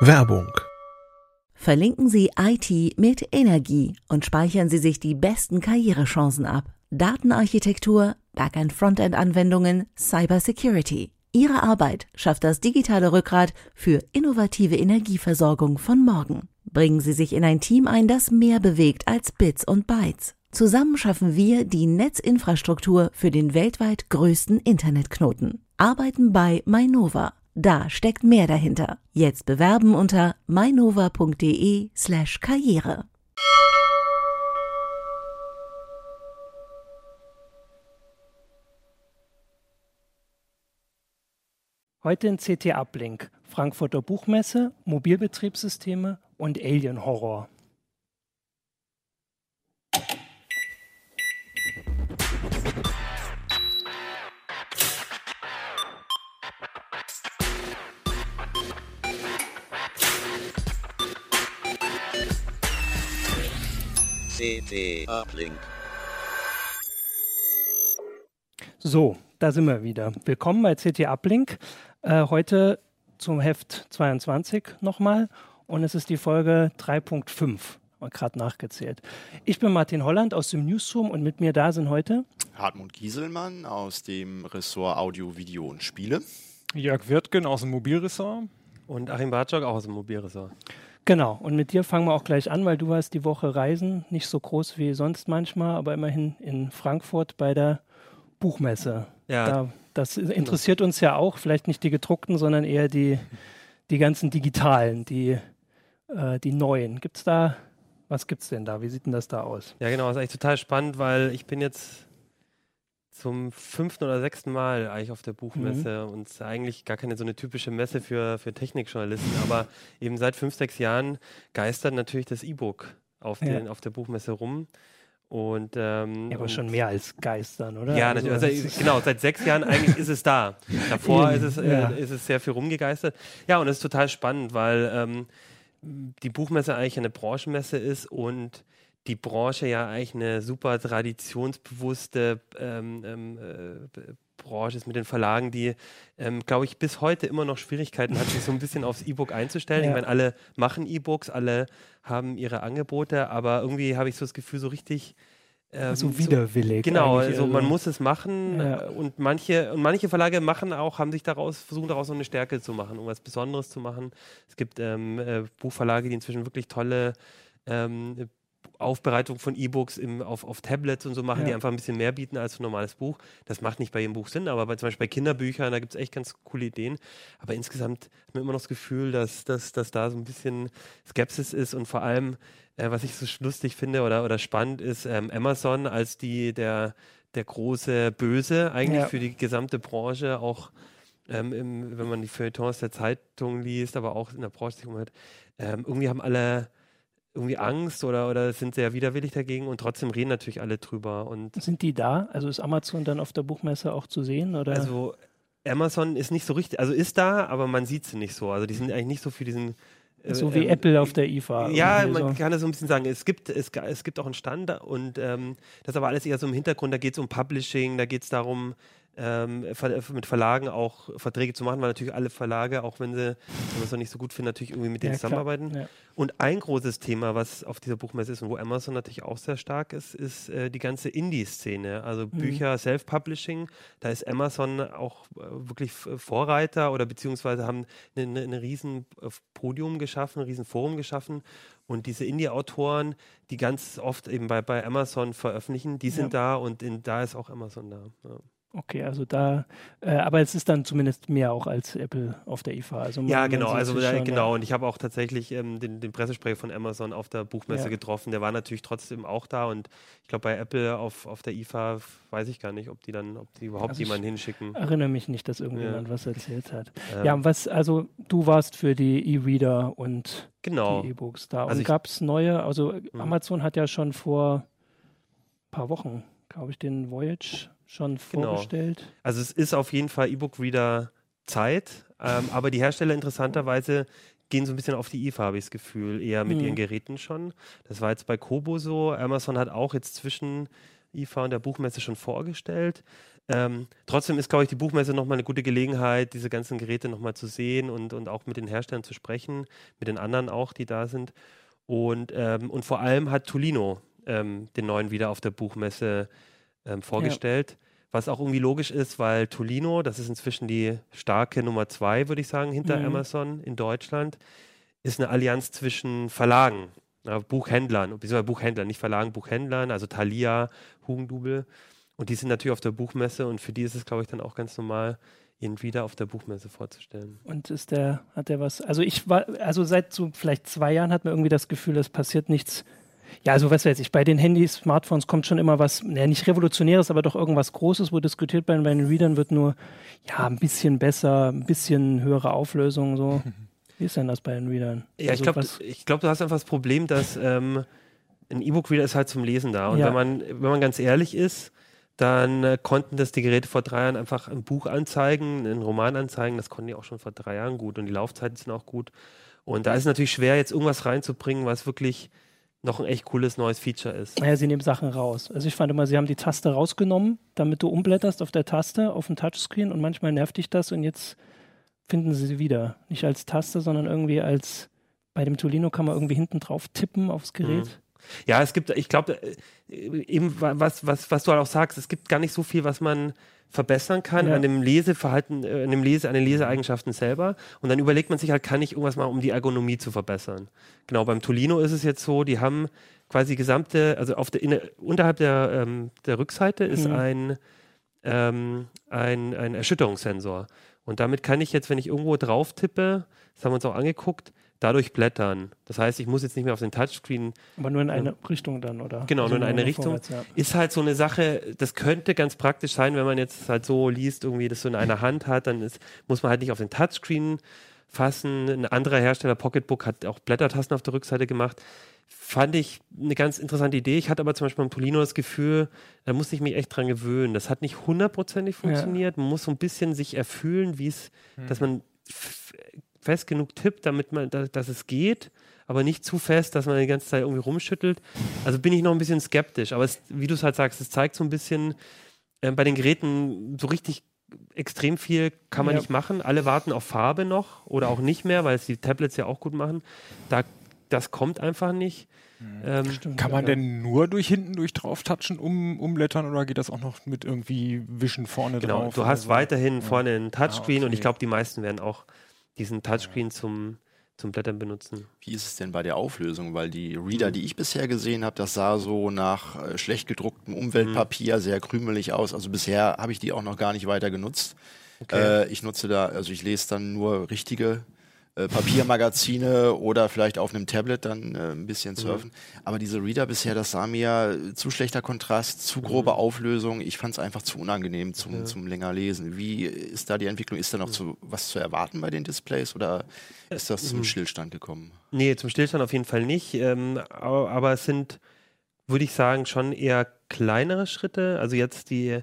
Werbung Verlinken Sie IT mit Energie und speichern Sie sich die besten Karrierechancen ab. Datenarchitektur, Backend-Frontend-Anwendungen, Cybersecurity. Ihre Arbeit schafft das digitale Rückgrat für innovative Energieversorgung von morgen. Bringen Sie sich in ein Team ein, das mehr bewegt als Bits und Bytes. Zusammen schaffen wir die Netzinfrastruktur für den weltweit größten Internetknoten. Arbeiten bei Mainova. Da steckt mehr dahinter. Jetzt bewerben unter mainova.de/slash karriere. Heute in CT Uplink, Frankfurter Buchmesse, Mobilbetriebssysteme und Alien Horror. CT Uplink. So, da sind wir wieder. Willkommen bei CT Uplink. Äh, heute zum Heft 22 nochmal und es ist die Folge 3.5. Mal gerade nachgezählt. Ich bin Martin Holland aus dem Newsroom und mit mir da sind heute Hartmut Gieselmann aus dem Ressort Audio, Video und Spiele. Jörg Wirtgen aus dem Mobilressort. Und Achim Bartschok auch aus dem Mobilressort. Genau, und mit dir fangen wir auch gleich an, weil du warst die Woche reisen, nicht so groß wie sonst manchmal, aber immerhin in Frankfurt bei der Buchmesse. Ja. Da, das interessiert uns ja auch, vielleicht nicht die gedruckten, sondern eher die, die ganzen digitalen, die, äh, die neuen. Gibt es da, was gibt es denn da? Wie sieht denn das da aus? Ja, genau, das ist eigentlich total spannend, weil ich bin jetzt zum fünften oder sechsten Mal eigentlich auf der Buchmesse und es ist eigentlich gar keine so eine typische Messe für, für Technikjournalisten, aber eben seit fünf, sechs Jahren geistert natürlich das E-Book auf, Ja. auf der Buchmesse rum. Und, ähm, Ja, aber und- schon mehr als Geistern, oder? Ja, Also, natürlich. Also, genau, seit sechs Jahren eigentlich ist es da. Davor ist es, äh, ja. ist es sehr viel rumgegeistert. Ja, und es ist total spannend, weil ähm, die Buchmesse eigentlich eine Branchenmesse ist und die Branche ja eigentlich eine super traditionsbewusste ähm, ähm, äh, Branche ist mit den Verlagen, die, ähm, glaube ich, bis heute immer noch Schwierigkeiten hat, sich so ein bisschen aufs E-Book einzustellen. Ja. Ich meine, alle machen E-Books, alle haben ihre Angebote, aber irgendwie habe ich so das Gefühl, so richtig ähm, so widerwillig. Genau, eigentlich, also man muss es machen Ja. äh, und manche und manche Verlage machen auch, haben sich daraus versuchen daraus so eine Stärke zu machen, um was Besonderes zu machen. Es gibt ähm, äh, Buchverlage, die inzwischen wirklich tolle ähm, Aufbereitung von E-Books auf, auf Tablets und so machen, die Ja. einfach ein bisschen mehr bieten als ein normales Buch. Das macht nicht bei jedem Buch Sinn, aber bei, zum Beispiel bei Kinderbüchern, da gibt es echt ganz coole Ideen. Aber insgesamt hat man immer noch das Gefühl, dass, dass, dass da so ein bisschen Skepsis ist und vor allem, äh, was ich so lustig finde oder, oder spannend ist, ähm, Amazon als die, der, der große Böse eigentlich Ja. für die gesamte Branche, auch ähm, im, wenn man die Feuilletons der Zeitung liest, aber auch in der Branche sich umhört, ähm, irgendwie haben alle irgendwie Angst oder, oder sind sehr widerwillig dagegen und trotzdem reden natürlich alle drüber. Und Sind die da? Also ist Amazon dann auf der Buchmesse auch zu sehen? Oder? also Amazon ist nicht so richtig, also ist da, aber man sieht sie nicht so. Also die sind eigentlich nicht so für diesen äh, so wie ähm, Apple auf der IFA. Ja, man so. kann das so ein bisschen sagen. Es gibt, es, es gibt auch einen Stand und ähm, das ist aber alles eher so im Hintergrund. Da geht es um Publishing, da geht es darum, ähm, ver mit Verlagen auch Verträge zu machen, weil natürlich alle Verlage, auch wenn sie wenn es noch nicht so gut finden, natürlich irgendwie mit denen Ja, zusammenarbeiten. Ja. Und ein großes Thema, was auf dieser Buchmesse ist und wo Amazon natürlich auch sehr stark ist, ist äh, die ganze Indie-Szene. Also Bücher, Self-Publishing. Da ist Amazon auch äh, wirklich Vorreiter oder beziehungsweise haben eine, eine, eine riesen äh, Podium geschaffen, ein riesen Forum geschaffen. Und diese Indie-Autoren, die ganz oft eben bei, bei Amazon veröffentlichen, die sind da und in, da ist auch Amazon da. Ja. Okay, also da, äh, aber es ist dann zumindest mehr auch als Apple auf der IFA. Also Ja, genau, also ja, schon, genau. Und ich habe auch tatsächlich ähm, den, den Pressesprecher von Amazon auf der Buchmesse Ja. getroffen. Der war natürlich trotzdem auch da und ich glaube bei Apple auf, auf der IFA weiß ich gar nicht, ob die dann, ob die überhaupt Also ich- jemanden hinschicken. Erinnere mich nicht, dass irgendjemand was erzählt hat. Ähm, Ja, und was, also du warst für die E-Reader und genau. die E-Books da. Also und ich- gab es neue, also Amazon hat ja schon vor ein paar Wochen, glaube ich, den Voyage schon Genau. vorgestellt. Also es ist auf jeden Fall E-Book-Reader Zeit, ähm, aber die Hersteller interessanterweise gehen so ein bisschen auf die IFA, habe ich das Gefühl, eher mit Mhm. ihren Geräten schon. Das war jetzt bei Kobo so. Amazon hat auch jetzt zwischen IFA und der Buchmesse schon vorgestellt. Ähm, trotzdem ist, glaube ich, die Buchmesse nochmal eine gute Gelegenheit, diese ganzen Geräte nochmal zu sehen und, und auch mit den Herstellern zu sprechen, mit den anderen auch, die da sind. Und, ähm, und vor allem hat Tolino ähm, den neuen wieder auf der Buchmesse ähm, vorgestellt. Ja. Was auch irgendwie logisch ist, weil Tolino, das ist inzwischen die starke Nummer zwei, würde ich sagen, hinter mhm. Amazon in Deutschland, ist eine Allianz zwischen Verlagen, äh, Buchhändlern, beziehungsweise Buchhändlern, nicht Verlagen, Buchhändlern, also Thalia, Hugendubel. Und die sind natürlich auf der Buchmesse und für die ist es, glaube ich, dann auch ganz normal, ihn wieder auf der Buchmesse vorzustellen. Und ist der, hat der was, also ich war, also seit so vielleicht zwei Jahren hat man irgendwie das Gefühl, es passiert nichts ja, also was weiß ich, bei den Handys, Smartphones kommt schon immer was, naja, nicht revolutionäres, aber doch irgendwas Großes, wo diskutiert bei, bei den Readern wird nur, ja, ein bisschen besser, ein bisschen höhere Auflösung, so. Wie ist denn das bei den Readern? Ja, also ich glaube, glaub, du hast einfach das Problem, dass ähm, ein E-Book-Reader ist halt zum Lesen da. Und ja. wenn, man, wenn man ganz ehrlich ist, dann äh, konnten das die Geräte vor drei Jahren einfach ein Buch anzeigen, einen Roman anzeigen. Das konnten die auch schon vor drei Jahren gut und die Laufzeiten sind auch gut. Und da ist es natürlich schwer, jetzt irgendwas reinzubringen, was wirklich noch ein echt cooles neues Feature ist. Naja, sie nehmen Sachen raus. Also ich fand immer, sie haben die Taste rausgenommen, damit du umblätterst auf der Taste, auf dem Touchscreen und manchmal nervt dich das und jetzt finden sie sie wieder. Nicht als Taste, sondern irgendwie als, bei dem Tolino kann man irgendwie hinten drauf tippen aufs Gerät. Mhm. Ja, es gibt, ich glaube, äh, eben was, was, was du halt auch sagst, es gibt gar nicht so viel, was man verbessern kann ja. an dem Leseverhalten, äh, an dem Lese, an den Leseeigenschaften selber. Und dann überlegt man sich halt, kann ich irgendwas machen, um die Ergonomie zu verbessern? Genau, beim Tolino ist es jetzt so, die haben quasi gesamte, also auf der, in, unterhalb der, ähm, der Rückseite ist mhm. ein, ähm, ein, ein Erschütterungssensor. Und damit kann ich jetzt, wenn ich irgendwo drauf tippe, das haben wir uns auch angeguckt, dadurch blättern. Das heißt, ich muss jetzt nicht mehr auf den Touchscreen. Aber nur in eine ähm, Richtung dann, oder? Genau, also nur in eine Richtung. Ja. Ist halt so eine Sache, das könnte ganz praktisch sein, wenn man jetzt halt so liest, irgendwie das so in einer Hand hat, dann ist, muss man halt nicht auf den Touchscreen fassen. Ein anderer Hersteller, Pocketbook, hat auch Blättertasten auf der Rückseite gemacht. Fand ich eine ganz interessante Idee. Ich hatte aber zum Beispiel beim Polino das Gefühl, da musste ich mich echt dran gewöhnen. Das hat nicht hundertprozentig funktioniert. Ja. Man muss so ein bisschen sich erfühlen, wie es, mhm. dass man fest genug tippt, damit man, dass, dass es geht, aber nicht zu fest, dass man die ganze Zeit irgendwie rumschüttelt. Also bin ich noch ein bisschen skeptisch. Aber es, wie du es halt sagst, es zeigt so ein bisschen äh, bei den Geräten so richtig extrem viel kann man ja. nicht machen. Alle warten auf Farbe noch oder auch nicht mehr, weil es die Tablets ja auch gut machen. Da, das kommt einfach nicht. Mhm. Ähm, Stimmt, kann man ja. denn nur durch hinten durch drauf touchen, um, umblättern oder geht das auch noch mit irgendwie Wischen vorne genau, drauf? Genau, du hast so? weiterhin ja. vorne einen Touchscreen ah, okay. und ich glaube, die meisten werden auch diesen Touchscreen zum, zum Blättern benutzen. Wie ist es denn bei der Auflösung? Weil die Reader, die ich bisher gesehen habe, das sah so nach äh, schlecht gedrucktem Umweltpapier sehr krümelig aus. Also bisher habe ich die auch noch gar nicht weiter genutzt. Okay. Äh, ich nutze da, also ich lese dann nur richtige äh, Papiermagazine oder vielleicht auf einem Tablet dann äh, ein bisschen mhm. surfen. Mhm. Aber diese Reader bisher, das sah mir zu schlechter Kontrast, zu grobe mhm. Auflösung. Ich fand es einfach zu unangenehm zum, ja. zum länger lesen. Wie ist da die Entwicklung? Ist da noch zu, was zu erwarten bei den Displays oder ist das zum mhm. Stillstand gekommen? Nee, zum Stillstand auf jeden Fall nicht. Ähm, aber, aber es sind, würde ich sagen, schon eher kleinere Schritte. Also jetzt die,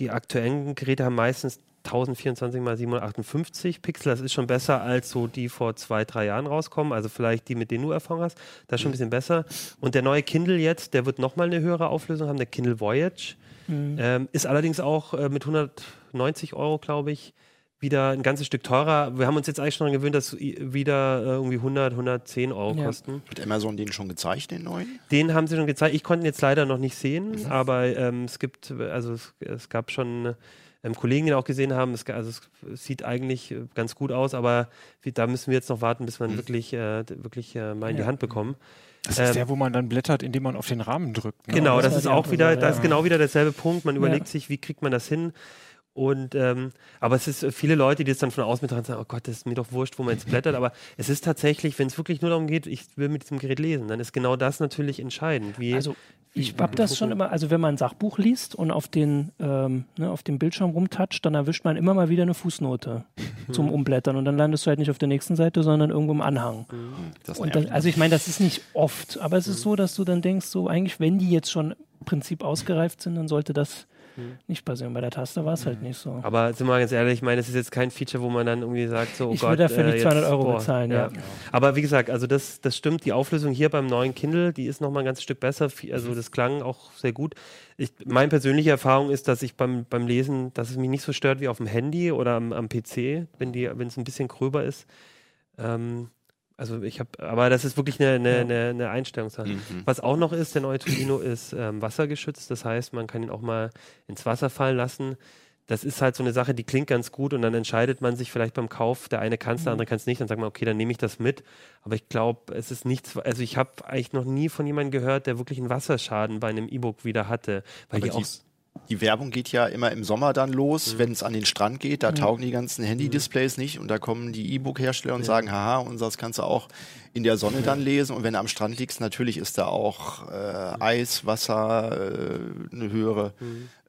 die aktuellen Geräte haben meistens 1024 mal 758 Pixel, das ist schon besser als so die vor zwei, drei Jahren rauskommen. Also vielleicht die, mit denen du Erfahrung hast, das ist schon ein bisschen besser. Und der neue Kindle jetzt, der wird nochmal eine höhere Auflösung haben, der Kindle Voyage. Mhm. Ähm, ist allerdings auch äh, mit 190 Euro, glaube ich, wieder ein ganzes Stück teurer. Wir haben uns jetzt eigentlich schon daran gewöhnt, dass wieder äh, irgendwie 100, 110 Euro ja. kosten. Hat Amazon den schon gezeigt, den neuen? Den haben sie schon gezeigt. Ich konnte ihn jetzt leider noch nicht sehen, mhm. aber ähm, es gibt, also es, es gab schon ähm, Kollegen, die auch gesehen haben, es, also es sieht eigentlich äh, ganz gut aus, aber wie, da müssen wir jetzt noch warten, bis wir mhm. wirklich, äh, wirklich äh, mal in ja. die Hand bekommen. Das ist ähm, der, wo man dann blättert, indem man auf den Rahmen drückt. Ne? Genau, das, das ist auch wieder, das ist genau wieder derselbe Punkt. Man überlegt sich, wie kriegt man das hin? Und ähm, aber es ist äh, viele Leute, die es dann von außen betrachten, sagen, oh Gott, das ist mir doch wurscht, wo man jetzt blättert. Aber es ist tatsächlich, wenn es wirklich nur darum geht, ich will mit diesem Gerät lesen, dann ist genau das natürlich entscheidend. Wie, also ich habe das schon immer, also wenn man ein Sachbuch liest und auf den, ähm, ne, auf dem Bildschirm rumtatscht, dann erwischt man immer mal wieder eine Fußnote zum Umblättern und dann landest du halt nicht auf der nächsten Seite, sondern irgendwo im Anhang. Mhm. Das und das, also ich meine, das ist nicht oft, aber es ist so, dass du dann denkst, so eigentlich, wenn die jetzt schon im Prinzip ausgereift sind, dann sollte das nicht passieren. Bei der Taste war es halt nicht so. Aber sind wir mal ganz ehrlich, ich meine, es ist jetzt kein Feature, wo man dann irgendwie sagt, so, oh Ich Gott, will dafür äh, nicht 200 jetzt, Euro boah, bezahlen, ja. Aber wie gesagt, also das, das stimmt, die Auflösung hier beim neuen Kindle, die ist nochmal ein ganzes Stück besser, also das klang auch sehr gut. Ich, meine persönliche Erfahrung ist, dass ich beim, beim Lesen, dass es mich nicht so stört wie auf dem Handy oder am, am PC, wenn es ein bisschen gröber ist. Ähm, also ich habe, aber das ist wirklich eine, eine, eine, eine Einstellungssache. Mhm. Was auch noch ist, der neue Tolino ist ähm, wassergeschützt, das heißt, man kann ihn auch mal ins Wasser fallen lassen. Das ist halt so eine Sache, die klingt ganz gut und dann entscheidet man sich vielleicht beim Kauf, der eine kann es, der andere kann es nicht, dann sagt man, okay, dann nehme ich das mit. Aber ich glaube, es ist nichts, also ich habe eigentlich noch nie von jemandem gehört, der wirklich einen Wasserschaden bei einem E-Book wieder hatte. Weil Aber die auch die, Werbung geht ja immer im Sommer dann los, Mhm. wenn es an den Strand geht. Da taugen die ganzen Handy-Displays nicht und da kommen die E-Book-Hersteller und sagen, haha, unseres kannst du auch in der Sonne dann lesen. Und wenn du am Strand liegst, natürlich ist da auch äh, Eis, Wasser, äh, eine höhere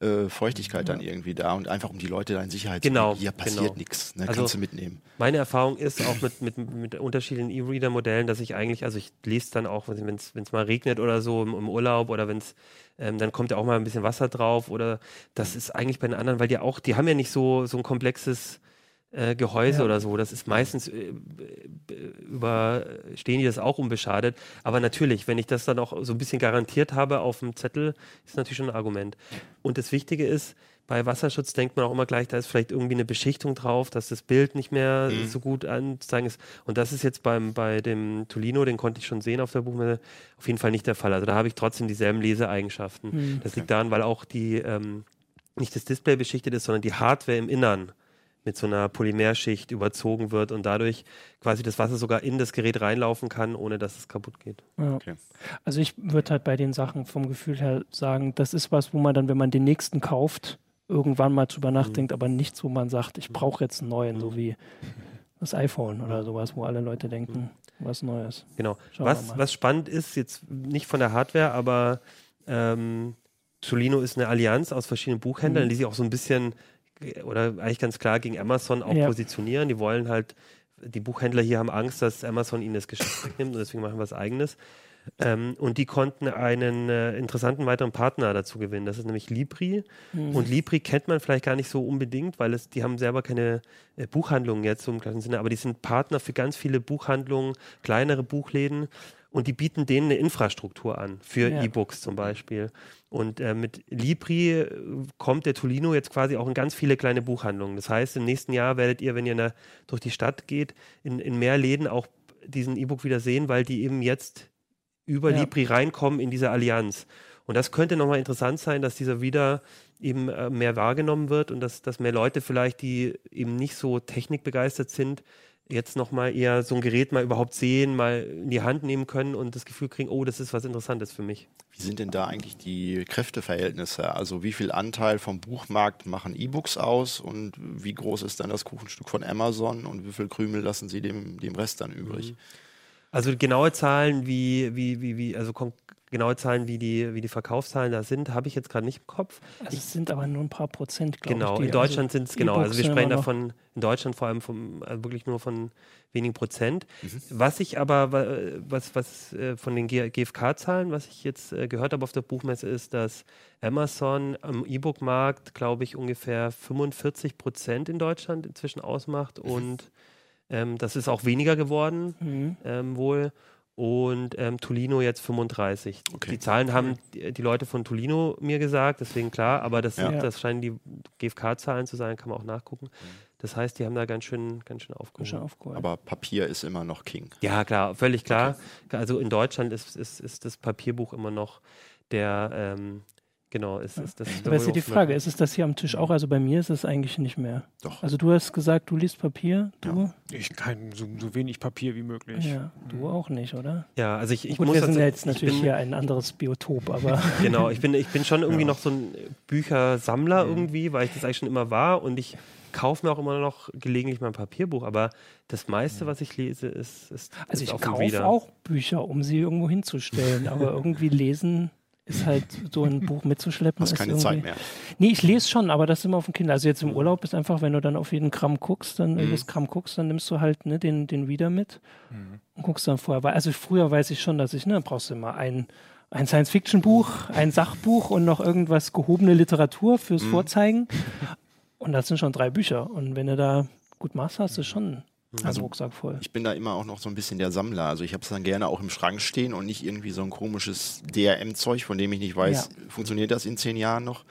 äh, Feuchtigkeit dann irgendwie da und einfach um die Leute da in Sicherheit Genau, zu bringen. Hier passiert genau. nichts, ne? Also- kannst du mitnehmen. Meine Erfahrung ist auch mit, mit, mit unterschiedlichen E-Reader-Modellen, dass ich eigentlich, also ich lese dann auch, wenn es mal regnet oder so im, im Urlaub oder wenn es, ähm, dann kommt ja auch mal ein bisschen Wasser drauf oder das ist eigentlich bei den anderen, weil die auch, die haben ja nicht so, so ein komplexes äh, Gehäuse Ja. oder so. Das ist meistens äh, überstehen die das auch unbeschadet. Aber natürlich, wenn ich das dann auch so ein bisschen garantiert habe auf dem Zettel, ist natürlich schon ein Argument. Und das Wichtige ist, bei Wasserschutz denkt man auch immer gleich, da ist vielleicht irgendwie eine Beschichtung drauf, dass das Bild nicht mehr so gut anzuzeigen ist. Und das ist jetzt beim, bei dem Tolino, den konnte ich schon sehen auf der Buchmesse, auf jeden Fall nicht der Fall. Also da habe ich trotzdem dieselben Leseeigenschaften. Das liegt daran, weil auch die, ähm, nicht das Display beschichtet ist, sondern die Hardware im Innern mit so einer Polymerschicht überzogen wird und dadurch quasi das Wasser sogar in das Gerät reinlaufen kann, ohne dass es kaputt geht. Ja. Okay. Also ich würde halt bei den Sachen vom Gefühl her sagen, das ist was, wo man dann, wenn man den nächsten kauft, irgendwann mal drüber nachdenkt, aber nichts, wo man sagt, ich brauche jetzt einen neuen, so wie das iPhone oder sowas, wo alle Leute denken, was Neues. Genau. Schauen Was, was spannend ist, jetzt nicht von der Hardware, aber ähm, Solino ist eine Allianz aus verschiedenen Buchhändlern, Mhm. die sich auch so ein bisschen oder eigentlich ganz klar gegen Amazon auch Ja. positionieren. Die wollen halt, die Buchhändler hier haben Angst, dass Amazon ihnen das Geschäft wegnimmt und deswegen machen wir was eigenes. Ähm, und die konnten einen äh, interessanten weiteren Partner dazu gewinnen. Das ist nämlich Libri. Mhm. Und Libri kennt man vielleicht gar nicht so unbedingt, weil es, die haben selber keine äh, Buchhandlungen jetzt im klassischen Sinne, aber die sind Partner für ganz viele Buchhandlungen, kleinere Buchläden und die bieten denen eine Infrastruktur an, für Ja. E-Books zum Beispiel. Und äh, mit Libri äh, kommt der Tolino jetzt quasi auch in ganz viele kleine Buchhandlungen. Das heißt, im nächsten Jahr werdet ihr, wenn ihr na, durch die Stadt geht, in, in mehr Läden auch diesen E-Book wieder sehen, weil die eben jetzt über Ja. Libri reinkommen in diese Allianz. Und das könnte nochmal interessant sein, dass dieser wieder eben äh, mehr wahrgenommen wird und dass, dass mehr Leute vielleicht, die eben nicht so technikbegeistert sind, jetzt nochmal eher so ein Gerät mal überhaupt sehen, mal in die Hand nehmen können und das Gefühl kriegen, oh, das ist was Interessantes für mich. Wie sind denn da eigentlich die Kräfteverhältnisse? Also wie viel Anteil vom Buchmarkt machen E-Books aus und wie groß ist dann das Kuchenstück von Amazon und wie viel Krümel lassen sie dem, dem Rest dann übrig? Also genaue Zahlen, wie, wie, wie, wie, also genaue Zahlen, wie die, wie die Verkaufszahlen da sind, habe ich jetzt gerade nicht im Kopf. Also es sind aber nur ein paar Prozent, glaube Genau, ich. die- in Deutschland also sind es genau. Also wir sprechen davon in Deutschland vor allem vom, also wirklich nur von wenigen Prozent. Mhm. Was ich aber, wa- was, was äh, von den G- GfK-Zahlen, was ich jetzt äh, gehört habe auf der Buchmesse, ist, dass Amazon am E-Book-Markt, glaube ich, ungefähr 45 Prozent in Deutschland inzwischen ausmacht und ähm, das ist auch weniger geworden, Mhm. ähm, wohl. Und ähm, Tolino jetzt 35. Okay. Die Zahlen haben die, die Leute von Tolino mir gesagt, deswegen klar, aber das, Ja. das scheinen die GfK-Zahlen zu sein, kann man auch nachgucken. Das heißt, die haben da ganz schön, ganz schön aufgeholt. Aber Papier ist immer noch King. Ja, klar, völlig klar. Also in Deutschland ist, ist, ist das Papierbuch immer noch der, ähm, genau, ist, ist das. Aber ist ja die Frage, ist es das hier am Tisch auch? Also bei mir ist es eigentlich nicht mehr. Doch. Also du hast gesagt, du liest Papier, du? Ich kein so, so wenig Papier wie möglich. Ja, du auch nicht, oder? Ja, also ich, ich Gut, muss wir sind ja jetzt ich natürlich bin, hier ein anderes Biotop, aber Genau, ich bin, ich bin schon irgendwie noch so ein Büchersammler irgendwie, weil ich das eigentlich schon immer war und ich kaufe mir auch immer noch gelegentlich mal ein Papierbuch, aber das meiste, was ich lese, ist, ist also ist ich kaufe auch Bücher, um sie irgendwo hinzustellen, aber irgendwie lesen ist halt so ein Buch mitzuschleppen. Hast ist keine irgendwie- Zeit mehr. Nee, ich lese schon, aber das immer auf dem Kind. Also jetzt im Urlaub ist einfach, wenn du dann auf jeden Gramm guckst, dann jedes Gramm guckst, dann nimmst du halt ne, den, den Reader mit und guckst dann vorher. Weil- Also früher weiß ich schon, dass ich, ne, brauchst du immer ein, ein Science-Fiction-Buch, ein Sachbuch und noch irgendwas gehobene Literatur fürs Mhm. Vorzeigen. Und das sind schon drei Bücher. Und wenn du da gut machst, hast du schon Also, Rucksack voll. Ich bin da immer auch noch so ein bisschen der Sammler. Also ich habe es dann gerne auch im Schrank stehen und nicht irgendwie so ein komisches DRM-Zeug, von dem ich nicht weiß, funktioniert das in zehn Jahren noch.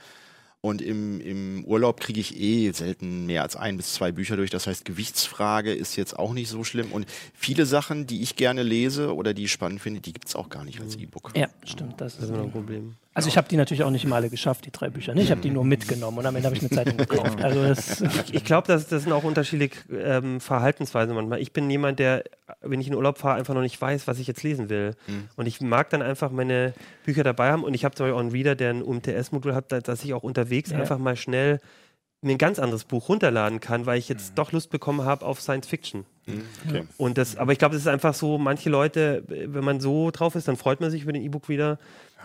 Und im, im Urlaub kriege ich eh selten mehr als ein bis zwei Bücher durch. Das heißt, Gewichtsfrage ist jetzt auch nicht so schlimm. Und viele Sachen, die ich gerne lese oder die ich spannend finde, die gibt es auch gar nicht als E-Book. Ja, stimmt. Das ist immer ein Problem. Also ich habe die natürlich auch nicht immer alle geschafft, die drei Bücher. Ne? Ich habe die nur mitgenommen und am Ende habe ich eine Zeitung gekauft. Also das, Ich glaube, das, das sind auch unterschiedliche ähm, Verhaltensweisen manchmal. Ich bin jemand, der, wenn ich in Urlaub fahre, einfach noch nicht weiß, was ich jetzt lesen will. Und ich mag dann einfach meine Bücher dabei haben. Und ich habe zum Beispiel auch einen Reader, der ein UMTS-Modul hat, da- dass ich auch unterwegs Ja. einfach mal schnell mir ein ganz anderes Buch runterladen kann, weil ich jetzt doch Lust bekommen habe auf Science Fiction. Mhm, Okay. Und das, aber ich glaube, es ist einfach so, manche Leute, wenn man so drauf ist, dann freut man sich über den E-Book wieder.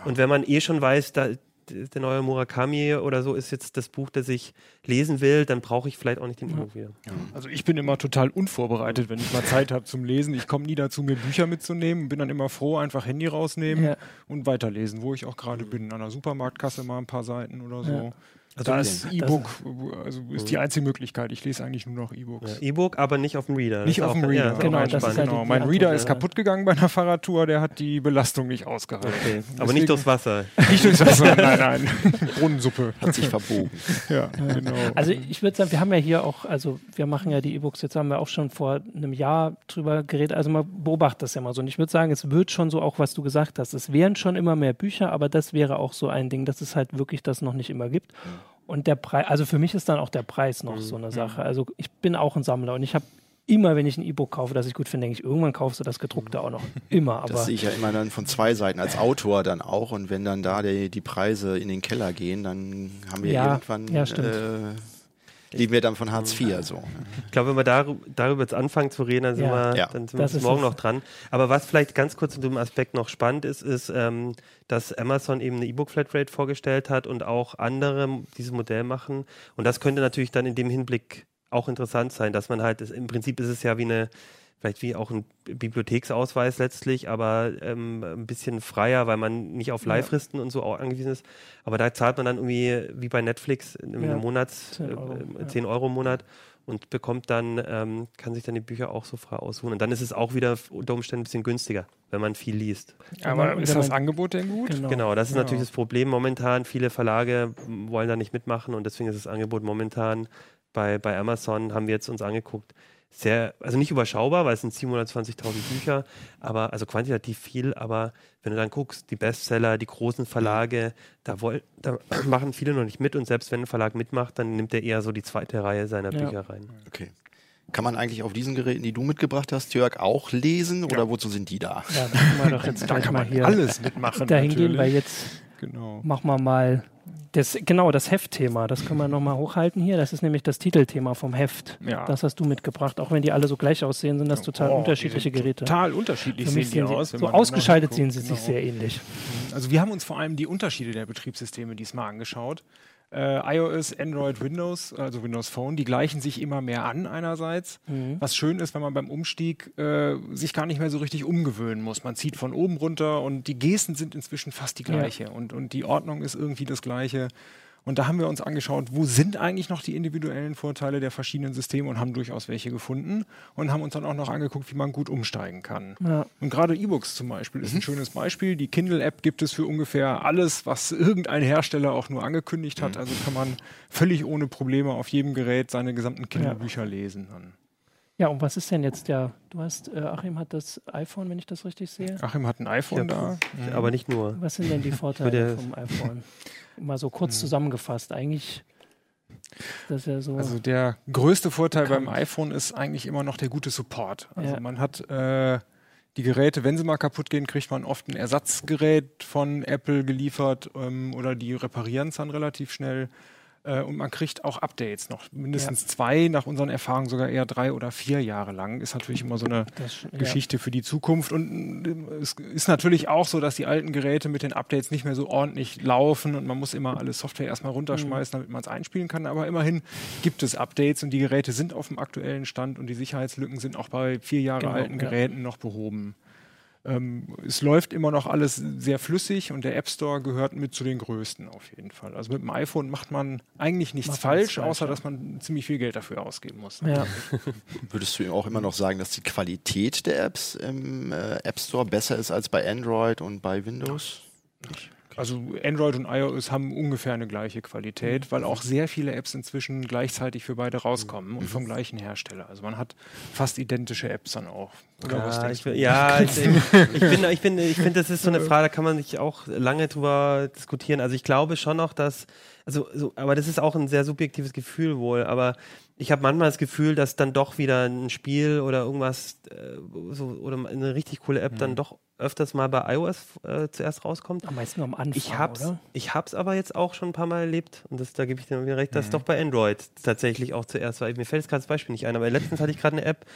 Und wenn man eh schon weiß, da, der neue Murakami oder so ist jetzt das Buch, das ich lesen will, dann brauche ich vielleicht auch nicht den E-Book wieder. Also ich bin immer total unvorbereitet, wenn ich mal Zeit habe zum Lesen. Ich komme nie dazu, mir Bücher mitzunehmen. Bin dann immer froh, einfach Handy rausnehmen Ja. und weiterlesen, wo ich auch gerade bin. An der Supermarktkasse mal ein paar Seiten oder so. Ja. da ist das- E-Book, also ist die einzige Möglichkeit. Ich lese eigentlich nur noch E-Books. Ja, E-Book, aber nicht auf dem Reader. Nicht auf dem ja, Reader. auch Genau, das ist halt Genau, mein Reader ja. ist kaputt gegangen bei einer Fahrradtour, der hat die Belastung nicht ausgehalten. Okay. Aber Deswegen- nicht durchs Wasser. Nicht durchs Wasser, nein, nein. Brunnensuppe. Hat sich verbogen. Ja, genau. Also ich würde sagen, wir haben ja hier auch, also wir machen ja die E-Books, jetzt haben wir auch schon vor einem Jahr drüber geredet, also man beobachtet das ja mal so. Und ich würde sagen, es wird schon so auch, was du gesagt hast, es wären schon immer mehr Bücher, aber das wäre auch so ein Ding, dass es halt wirklich das noch nicht immer gibt. Und der Preis, also für mich ist dann auch der Preis noch so eine Sache. Also ich bin auch ein Sammler und ich habe immer, wenn ich ein E-Book kaufe, das ich gut finde, denke ich, irgendwann kaufst du das gedruckte auch noch. Immer, aber Das sehe ich ja immer dann von zwei Seiten, als Autor dann auch. Und wenn dann da die, die Preise in den Keller gehen, dann haben wir Ja, irgendwann, ja, stimmt. äh, leben wir dann von Hartz IV. So. Ich glaube, wenn wir darüber, darüber jetzt anfangen zu reden, dann sind Ja. wir, Ja. dann sind wir bis morgen es. noch dran. Aber was vielleicht ganz kurz in dem Aspekt noch spannend ist, ist, ähm, dass Amazon eben eine E-Book-Flatrate vorgestellt hat und auch andere dieses Modell machen. Und das könnte natürlich dann in dem Hinblick auch interessant sein, dass man halt, im Prinzip ist es ja wie eine, vielleicht wie auch ein Bibliotheksausweis letztlich, aber ähm, ein bisschen freier, weil man nicht auf Leihfristen und so auch angewiesen ist. Aber da zahlt man dann irgendwie wie bei Netflix im Ja, Monats 10 Euro, äh, ja. 10 Euro im Monat und bekommt dann, ähm, kann sich dann die Bücher auch so frei aussuchen. Und dann ist es auch wieder unter Umständen ein bisschen günstiger, wenn man viel liest. Aber ist das Angebot denn gut? genau. Genau, das ist Ja. natürlich das Problem momentan. Viele Verlage wollen da nicht mitmachen und deswegen ist das Angebot momentan bei, bei Amazon, haben wir jetzt uns angeguckt, sehr, also nicht überschaubar, weil es sind 720.000 Bücher, aber also quantitativ viel, aber wenn du dann guckst, die Bestseller, die großen Verlage, da, woll, da machen viele noch nicht mit und selbst wenn ein Verlag mitmacht, dann nimmt er eher so die zweite Reihe seiner Ja. Bücher rein. Okay. Kann man eigentlich auf diesen Geräten, die du mitgebracht hast, Jörg, auch lesen oder wozu sind die da? ja, da können wir doch jetzt Da gleich kann mal man hier alles mitmachen. dahin gehen, natürlich. weil jetzt Genau. machen wir mal das, genau, das Heftthema. Das können wir nochmal hochhalten hier. Das ist nämlich das Titelthema vom Heft. Ja. Das hast du mitgebracht. Auch wenn die alle so gleich aussehen, sind das total Oh, unterschiedliche Geräte. Total unterschiedlich sehen die aus. so ausgeschaltet genau sehen sie guckt. sich Genau. sehr ähnlich. Also wir haben uns vor allem die Unterschiede der Betriebssysteme diesmal angeschaut. Äh, iOS, Android, Windows, also Windows Phone, die gleichen sich immer mehr an einerseits. Mhm. Was schön ist, wenn man beim Umstieg äh, sich gar nicht mehr so richtig umgewöhnen muss. Man zieht von oben runter und die Gesten sind inzwischen fast die Ja. gleiche und, und die Ordnung ist irgendwie das gleiche. Und da haben wir uns angeschaut, wo sind eigentlich noch die individuellen Vorteile der verschiedenen Systeme und haben durchaus welche gefunden und haben uns dann auch noch angeguckt, wie man gut umsteigen kann. Ja. Und gerade E-Books zum Beispiel ist ein schönes Beispiel. Die Kindle-App gibt es für ungefähr alles, was irgendein Hersteller auch nur angekündigt hat. Also kann man völlig ohne Probleme auf jedem Gerät seine gesamten Kindle-Bücher lesen. Dann. ja, und was ist denn jetzt der? Du hast, äh, Achim hat das iPhone, wenn ich das richtig sehe. Achim hat ein iPhone Ja, da. Aber nicht nur. Was sind denn die Vorteile vom iPhone? Mal so kurz zusammengefasst. Eigentlich das ja so. Also der größte Vorteil beim iPhone ist eigentlich immer noch der gute Support. Also Ja. man hat äh, die Geräte, wenn sie mal kaputt gehen, kriegt man oft ein Ersatzgerät von Apple geliefert ähm, oder die reparieren es dann relativ schnell. Äh, und man kriegt auch Updates noch. Mindestens zwei, nach unseren Erfahrungen sogar eher drei oder vier Jahre lang. Ist natürlich immer so eine das, ja. Geschichte für die Zukunft. Und ähm, es ist natürlich auch so, dass die alten Geräte mit den Updates nicht mehr so ordentlich laufen und man muss immer alle Software erstmal runterschmeißen, damit man es einspielen kann. Aber immerhin gibt es Updates und die Geräte sind auf dem aktuellen Stand und die Sicherheitslücken sind auch bei vier Jahre Genau, alten ja. Geräten noch behoben. Ähm, es läuft immer noch alles sehr flüssig und der App Store gehört mit zu den größten auf jeden Fall. Also mit dem iPhone macht man eigentlich nichts Macht falsch, falsch, außer ja. dass man ziemlich viel Geld dafür ausgeben muss. Ja. Würdest du auch immer noch sagen, dass die Qualität der Apps im äh, App Store besser ist als bei Android und bei Windows? Also Android und iOS haben ungefähr eine gleiche Qualität, weil auch sehr viele Apps inzwischen gleichzeitig für beide rauskommen und vom gleichen Hersteller. Also man hat fast identische Apps dann auch. Ja, ich, ja, ich, ich bin, ich bin, ich finde, das ist so eine Frage, da kann man sich auch lange drüber diskutieren. Also ich glaube schon noch, dass, also, so, aber das ist auch ein sehr subjektives Gefühl wohl. Aber ich habe manchmal das Gefühl, dass dann doch wieder ein Spiel oder irgendwas äh, so, oder eine richtig coole App dann doch öfters mal bei iOS äh, zuerst rauskommt. Am meisten am Anfang, Ich hab's, oder? ich hab's aber jetzt auch schon ein paar Mal erlebt und das, da gebe ich dir wieder recht, dass doch bei Android tatsächlich auch zuerst war. Mir fällt jetzt gerade das Beispiel nicht ein, aber letztens hatte ich gerade eine App,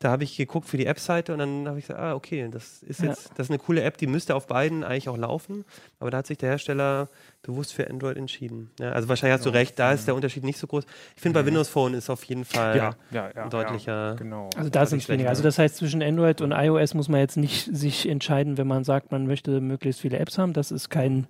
da habe ich geguckt für die App-Seite und dann habe ich gesagt, ah, okay, das ist Ja. jetzt, das ist eine coole App, die müsste auf beiden eigentlich auch laufen, aber da hat sich der Hersteller bewusst für Android entschieden. Ja, also wahrscheinlich hast du recht, da ist der Unterschied nicht so groß. Ich finde, bei Windows Phone ist auf jeden Fall ja, ja, ja, ein deutlicher. Ja, genau. Also da sind es weniger. Also das heißt, zwischen Android und iOS muss man jetzt nicht sich entscheiden, wenn man sagt, man möchte möglichst viele Apps haben. Das ist kein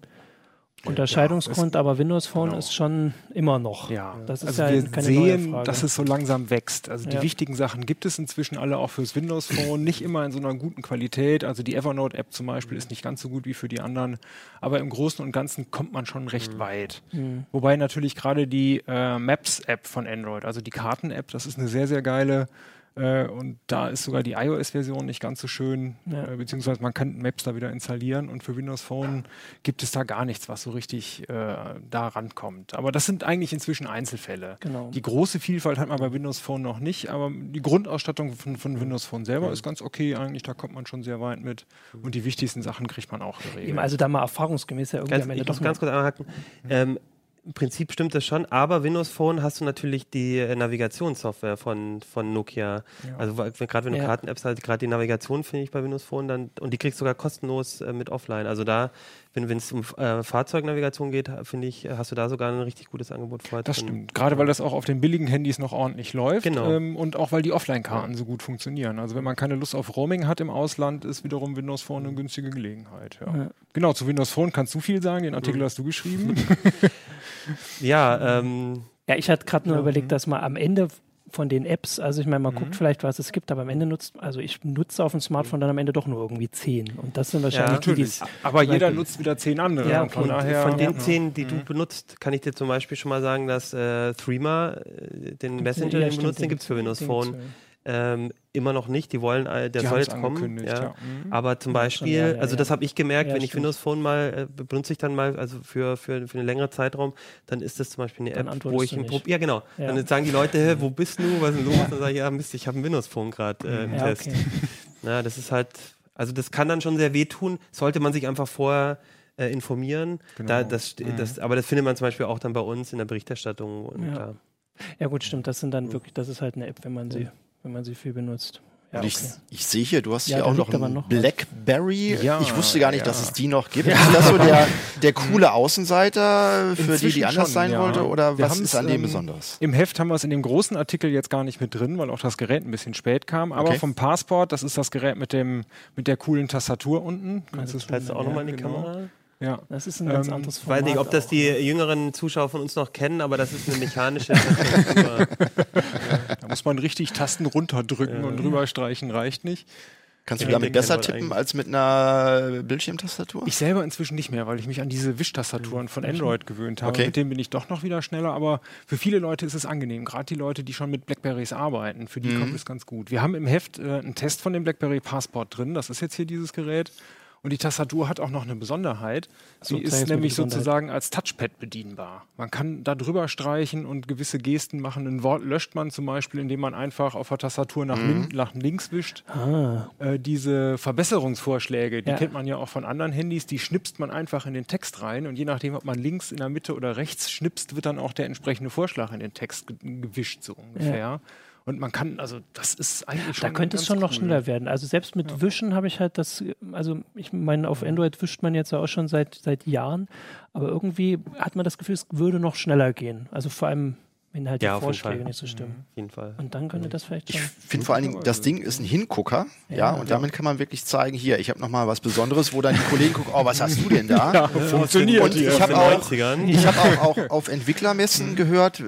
Unterscheidungsgrund, aber Windows Phone genau. ist schon immer noch. Ja, Das ist also ja wir keine neue sehen, dass es so langsam wächst. Also die Ja. wichtigen Sachen gibt es inzwischen alle auch fürs Windows Phone, nicht immer in so einer guten Qualität. Also die Evernote App zum Beispiel ist nicht ganz so gut wie für die anderen, aber im Großen und Ganzen kommt man schon recht Mhm. weit. Wobei natürlich gerade die äh, Maps App von Android, also die Karten App, das ist eine sehr sehr geile. Äh, und da ist sogar die iOS-Version nicht ganz so schön, Ja. äh, beziehungsweise man kann Maps da wieder installieren und für Windows Phone gibt es da gar nichts, was so richtig äh, da rankommt. Aber das sind eigentlich inzwischen Einzelfälle. Genau. Die große Vielfalt hat man bei Windows Phone noch nicht, aber die Grundausstattung von, von Windows Phone selber ist ganz okay eigentlich, da kommt man schon sehr weit mit und die wichtigsten Sachen kriegt man auch geregelt. Eben, also da mal erfahrungsgemäß ja irgendwie Ganz, am Ende ich muss doch ganz kurz einhaken. Ähm, Im Prinzip stimmt das schon, aber Windows Phone hast du natürlich die äh, Navigationssoftware von, von Nokia. Also weil- wenn- gerade wenn du Ja. Karten-Apps hast, gerade die Navigation finde ich bei Windows Phone dann und die kriegst du sogar kostenlos äh, mit offline. Also da, wenn es um äh, Fahrzeugnavigation geht, finde ich, hast du da sogar ein richtig gutes Angebot vorher. das stimmt. Gerade weil das auch auf den billigen Handys noch ordentlich läuft Genau. ähm, und auch weil die Offline-Karten so gut funktionieren. Also wenn man keine Lust auf Roaming hat im Ausland, ist wiederum Windows Phone eine günstige Gelegenheit. Ja. Ja. Genau, zu Windows Phone kannst du viel sagen, den Artikel hast du geschrieben. Ja, ähm, Ja, ich hatte gerade nur überlegt, dass man am Ende von den Apps, also ich meine, man guckt vielleicht, was es gibt, aber am Ende nutzt, also ich nutze auf dem Smartphone dann am Ende doch nur irgendwie zehn. Und das sind wahrscheinlich die, die es- Aber jeder nutzt wieder zehn andere. Ja, von daher, von den ja. zehn, die du benutzt, kann ich dir zum Beispiel schon mal sagen, dass äh, Threema, äh, den Messenger, Ja, den benutzt, den den gibt es für Windows Phone. Ähm, immer noch nicht, die wollen, äh, der Die soll jetzt kommen. Ja. ja. Mhm. Aber zum Ja, Beispiel, Jahre, also ja. das habe ich gemerkt, Ja, wenn ich stimmt. Windows Phone mal äh, benutze ich dann mal, also für, für, für einen längeren Zeitraum, dann ist das zum Beispiel eine Dann App, wo ich ein nicht. Pro ja genau. Ja. Dann sagen die Leute, hä, wo bist du? Was ist denn los? Dann sage ich, ja Mist, ich habe ein Windows Phone gerade äh, im Ja, Test. okay. Ja, das ist halt, also das kann dann schon sehr wehtun, sollte man sich einfach vorher äh, informieren. Da, Genau. das, das, aber das findet man zum Beispiel auch dann bei uns in der Berichterstattung. Und Ja. Ja gut, stimmt, das sind dann wirklich, das ist halt eine App, wenn man sie, wenn man sie viel benutzt. Ja, Und ich, okay. ich sehe hier, du hast Ja, hier auch noch einen noch. Blackberry. Ja, ich wusste gar nicht, ja. dass es die noch gibt. Ist das so der, der coole Außenseiter, für die, Inzwischen die anders schon, sein ja. wollte? Oder Wir was ist an dem ähm, besonders? Im Heft haben wir es in dem großen Artikel jetzt gar nicht mit drin, weil auch das Gerät ein bisschen spät kam. Aber Okay. vom Passport, das ist das Gerät mit, dem, mit der coolen Tastatur unten. Kannst du es Kannst du auch nochmal in die genau. Kamera? Ja. Das ist ein ganz Ähm, anderes Ich Format. weiß nicht, ob das auch. die jüngeren Zuschauer von uns noch kennen, aber das ist eine mechanische Muss man richtig Tasten runterdrücken und drüber streichen, reicht nicht. Kannst du ja, damit besser tippen eigentlich. als mit einer Bildschirmtastatur? Ich selber inzwischen nicht mehr, weil ich mich an diese Wischtastaturen von Android gewöhnt habe. Okay. Mit denen bin ich doch noch wieder schneller, aber für viele Leute ist es angenehm. Gerade die Leute, die schon mit Blackberries arbeiten, für die kommt es ganz gut. Wir haben im Heft äh, einen Test von dem Blackberry Passport drin. Das ist jetzt hier dieses Gerät. Und die Tastatur hat auch noch eine Besonderheit. So, Sie jetzt ist nämlich sozusagen als Touchpad bedienbar. Man kann da drüber streichen und gewisse Gesten machen. Ein Wort löscht man zum Beispiel, indem man einfach auf der Tastatur nach, lin nach links wischt. Ah, Äh, diese Verbesserungsvorschläge, die Ja. kennt man ja auch von anderen Handys, die schnipst man einfach in den Text rein und je nachdem, ob man links, in der Mitte oder rechts schnipst, wird dann auch der entsprechende Vorschlag in den Text ge gewischt, so ungefähr. Und man kann, also das ist eigentlich schon. da könnte es schon noch cool. schneller werden. Also selbst mit Wischen habe ich halt das, also ich meine, auf Android wischt man jetzt ja auch schon seit, seit Jahren, aber irgendwie hat man das Gefühl, es würde noch schneller gehen. Also vor allem, wenn halt Ja, die jeden Vorschläge nicht so stimmen. Auf jeden Fall. Und dann könnte das vielleicht Ich schon. finde vor allen Dingen, das Ding ist ein Hingucker, ja, und damit kann man wirklich zeigen, hier, ich habe noch mal was Besonderes, wo dann die Kollegen gucken, oh, was hast du denn da? funktioniert Und ich habe auch, 90ern. ich habe auch, auch auf Entwicklermessen gehört, äh,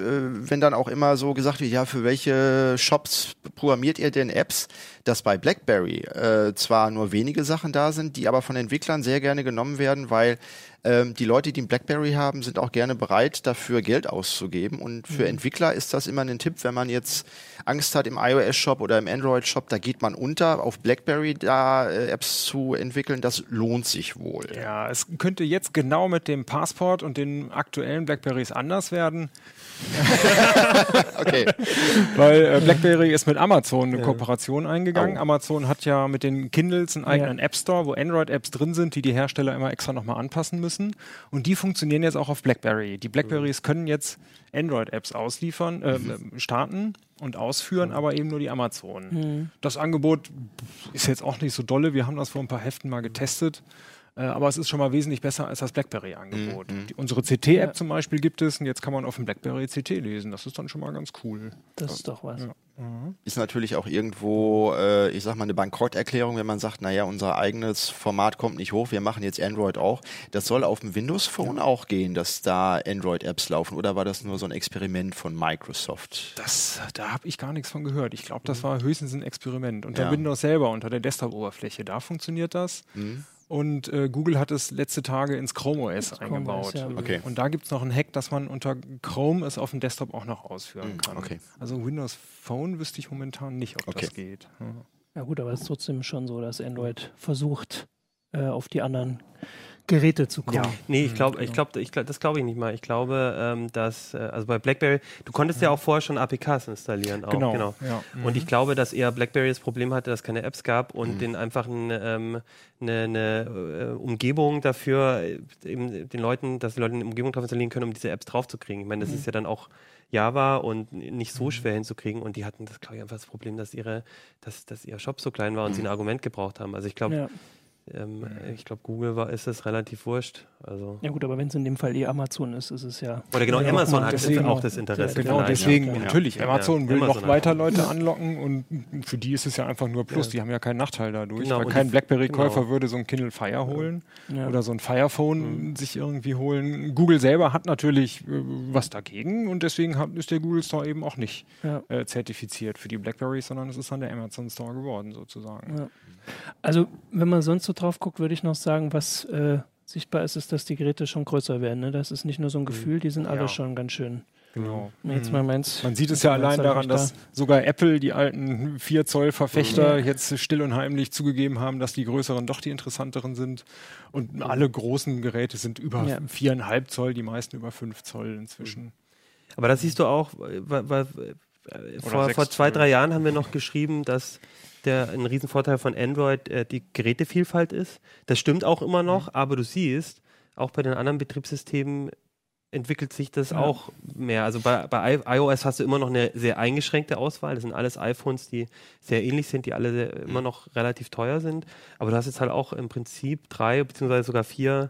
wenn dann auch immer so gesagt wird, ja, für welche Shops programmiert ihr denn Apps, dass bei BlackBerry äh, zwar nur wenige Sachen da sind, die aber von Entwicklern sehr gerne genommen werden, weil ähm, die Leute, die ein BlackBerry haben, sind auch gerne bereit, dafür Geld auszugeben. Und für Entwickler ist das immer ein Tipp, wenn man jetzt Angst hat im iOS-Shop oder im Android-Shop, da geht man unter, auf BlackBerry da äh, Apps zu entwickeln, das lohnt sich wohl. Ja, es könnte jetzt genau mit dem Passport und den aktuellen Blackberries anders werden, Okay. weil äh, BlackBerry ist mit Amazon eine Kooperation eingegangen. Amazon hat ja mit den Kindles einen eigenen App Store, wo Android-Apps drin sind, die die Hersteller immer extra nochmal anpassen müssen. Und die funktionieren jetzt auch auf BlackBerry. Die Blackberries können jetzt Android-Apps ausliefern, äh, starten und ausführen, aber eben nur die Amazon. Das Angebot ist jetzt auch nicht so dolle. Wir haben das vor ein paar Heften mal getestet. Äh, aber es ist schon mal wesentlich besser als das BlackBerry-Angebot. Die- Unsere CT-App zum Beispiel gibt es und jetzt kann man auf dem BlackBerry CT lesen. Das ist dann schon mal ganz cool. Das ist doch was. Ist natürlich auch irgendwo, äh, ich sag mal, eine Bankrotterklärung, wenn man sagt, naja, unser eigenes Format kommt nicht hoch, wir machen jetzt Android auch. Das soll auf dem Windows Phone auch gehen, dass da Android-Apps laufen. Oder war das nur so ein Experiment von Microsoft? Das, da habe ich gar nichts von gehört. Ich glaube, das war höchstens ein Experiment. Unter Ja. Windows selber, unter der Desktop-Oberfläche, da funktioniert das. Und äh, Google hat es letzte Tage ins Chrome OS Chrome eingebaut. OS, ja. Okay. Und da gibt es noch einen Hack, dass man unter Chrome es auf dem Desktop auch noch ausführen kann. okay. Also Windows Phone wüsste ich momentan nicht, ob Okay. das geht. Ja. Ja gut, aber es ist trotzdem schon so, dass Android versucht, äh, auf die anderen Geräte zu kommen. Nee, ich glaube, ich glaube, ich glaub, das glaube ich nicht mal. Ich glaube, ähm, dass, äh, also bei BlackBerry, du konntest ja auch vorher schon APKs installieren. Auch, Genau, genau. ja. Und ich glaube, dass eher BlackBerry das Problem hatte, dass es keine Apps gab und den einfach ein, ähm, eine, eine äh, Umgebung dafür, äh, eben den Leuten, dass die Leute eine Umgebung drauf installieren können, um diese Apps draufzukriegen. Ich meine, das ist ja dann auch Java und nicht so schwer hinzukriegen und die hatten das, glaube ich, einfach das Problem, dass ihre, dass, dass ihr Shop so klein war und sie ein Argument gebraucht haben. Also ich glaube, Ja. Ähm, ich glaube, Google war, ist es relativ wurscht. Also ja gut, aber wenn es in dem Fall eh Amazon ist, ist es ja. oder genau, Ja, Amazon hat deswegen auch das Interesse. Ja, Genau, vielleicht, deswegen ja. natürlich. Amazon Ja, will Amazon noch weiter. Leute anlocken und für die ist es ja einfach nur Plus. Die haben ja keinen Nachteil dadurch. Genau, weil kein BlackBerry-Käufer genau. würde so ein Kindle Fire holen Ja. oder so ein Firephone sich irgendwie holen. Google selber hat natürlich äh, was dagegen und deswegen hat, ist der Google Store eben auch nicht Ja. äh, zertifiziert für die Blackberries, sondern es ist dann der Amazon Store geworden sozusagen. Ja. Also, wenn man sonst so drauf guckt, würde ich noch sagen, was äh, sichtbar ist, ist, dass die Geräte schon größer werden. Ne? Das ist nicht nur so ein Gefühl, die sind alle Ja. schon ganz schön. Genau. Wenn Jetzt mal meins. Man sieht es ja allein daran, ich dass da. sogar Apple, die alten 4 Zoll Verfechter, jetzt still und heimlich zugegeben haben, dass die größeren doch die interessanteren sind. Und alle großen Geräte sind über Ja. 4,5 Zoll, die meisten über 5 Zoll inzwischen. Aber das siehst du auch, weil, weil, äh, vor, vor zwei, Zoll. drei Jahren haben wir noch geschrieben, dass der ein Riesenvorteil von Android äh, die Gerätevielfalt ist. Das stimmt auch immer noch, Mhm. aber du siehst, auch bei den anderen Betriebssystemen entwickelt sich das auch mehr. Also bei, bei iOS hast du immer noch eine sehr eingeschränkte Auswahl. Das sind alles iPhones, die sehr ähnlich sind, die alle sehr, immer noch relativ teuer sind. Aber du hast jetzt halt auch im Prinzip drei beziehungsweise sogar vier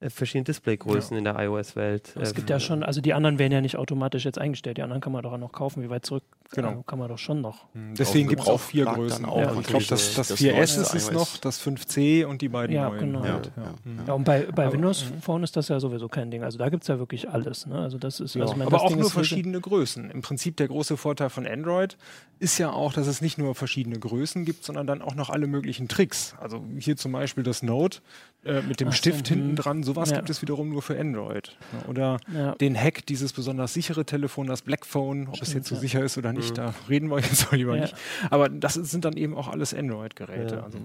äh, verschiedene Displaygrößen in der iOS-Welt. Es gibt ja schon, also die anderen werden ja nicht automatisch jetzt eingestellt. Die anderen kann man doch auch noch kaufen. Wie weit zurück Genau. äh, kann man doch schon noch. Deswegen gibt es auch vier Größen. Auch. auch ich glaube, das, das, das 4S neueste ist es iOS. noch, das 5C und die beiden Ja, neuen. genau. Ja, ja. ja. Ja, und bei, bei Aber- Windows Phone ist das ja sowieso kein Ding. Also da gibt es ja wirklich alles. Ne? Also das ist, Ja, also ich meine, aber das auch Ding nur verschiedene Größen. Im Prinzip der große Vorteil von Android ist ja auch, dass es nicht nur verschiedene Größen gibt, sondern dann auch noch alle möglichen Tricks. Also hier zum Beispiel das Note äh, mit dem Ach so, Stift hm. hinten dran. Sowas Ja. gibt es wiederum nur für Android. Ja, Oder Ja. den Hack, dieses besonders sichere Telefon, das Blackphone, ob es jetzt so ja. sicher ist oder nicht, da reden wir jetzt mal lieber Ja. nicht. Aber das sind dann eben auch alles Android-Geräte. Ja. Also,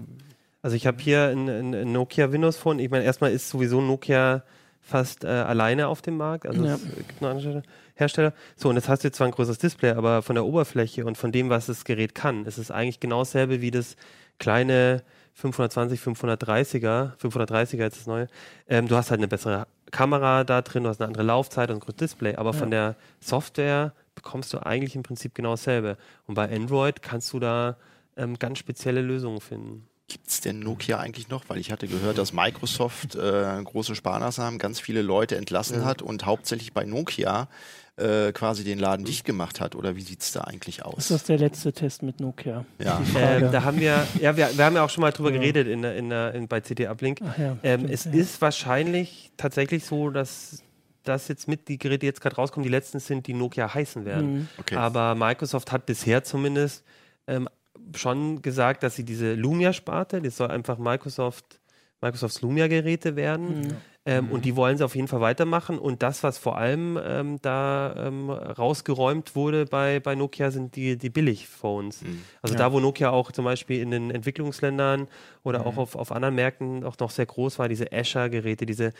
Also ich habe hier ein, Nokia Windows Phone. Ich meine, erstmal ist sowieso Nokia fast äh, alleine auf dem Markt. Also Ja. es gibt noch andere Hersteller. So, und jetzt hast du jetzt zwar ein größeres Display, aber von der Oberfläche und von dem, was das Gerät kann, ist es eigentlich genau dasselbe wie das kleine 520, 530er, 530er jetzt das neue. Ähm, du hast halt eine bessere Kamera da drin, du hast eine andere Laufzeit und ein größeres Display, aber von der Software bekommst du eigentlich im Prinzip genau dasselbe. Und bei Android kannst du da ähm, ganz spezielle Lösungen finden. Gibt's denn Nokia eigentlich noch? Weil ich hatte gehört, dass Microsoft äh, große Sparmaßnahmen ganz viele Leute entlassen hat und hauptsächlich bei Nokia äh, quasi den Laden dicht gemacht hat. Oder wie sieht's da eigentlich aus? Ist das der letzte Test mit Nokia? Ja. Ähm, da haben wir, ja, wir, wir haben ja auch schon mal drüber geredet in, in, in, bei CT Uplink. Ja, ähm, es ja. ist wahrscheinlich tatsächlich so, dass das jetzt mit die Geräte die jetzt gerade rauskommen, die letzten sind, die Nokia heißen werden. Mhm. Okay. Aber Microsoft hat bisher zumindest ähm, schon gesagt, dass sie diese Lumia-Sparte, das soll einfach Microsoft, Microsofts Lumia-Geräte werden. Mhm. Ähm, Und die wollen sie auf jeden Fall weitermachen. Und das, was vor allem ähm, da ähm, rausgeräumt wurde bei, bei Nokia, sind die, die Billig-Phones. Also da, wo Nokia auch zum Beispiel in den Entwicklungsländern oder Mhm. auch auf, auf anderen Märkten auch noch sehr groß war, diese Azure-Geräte, diese,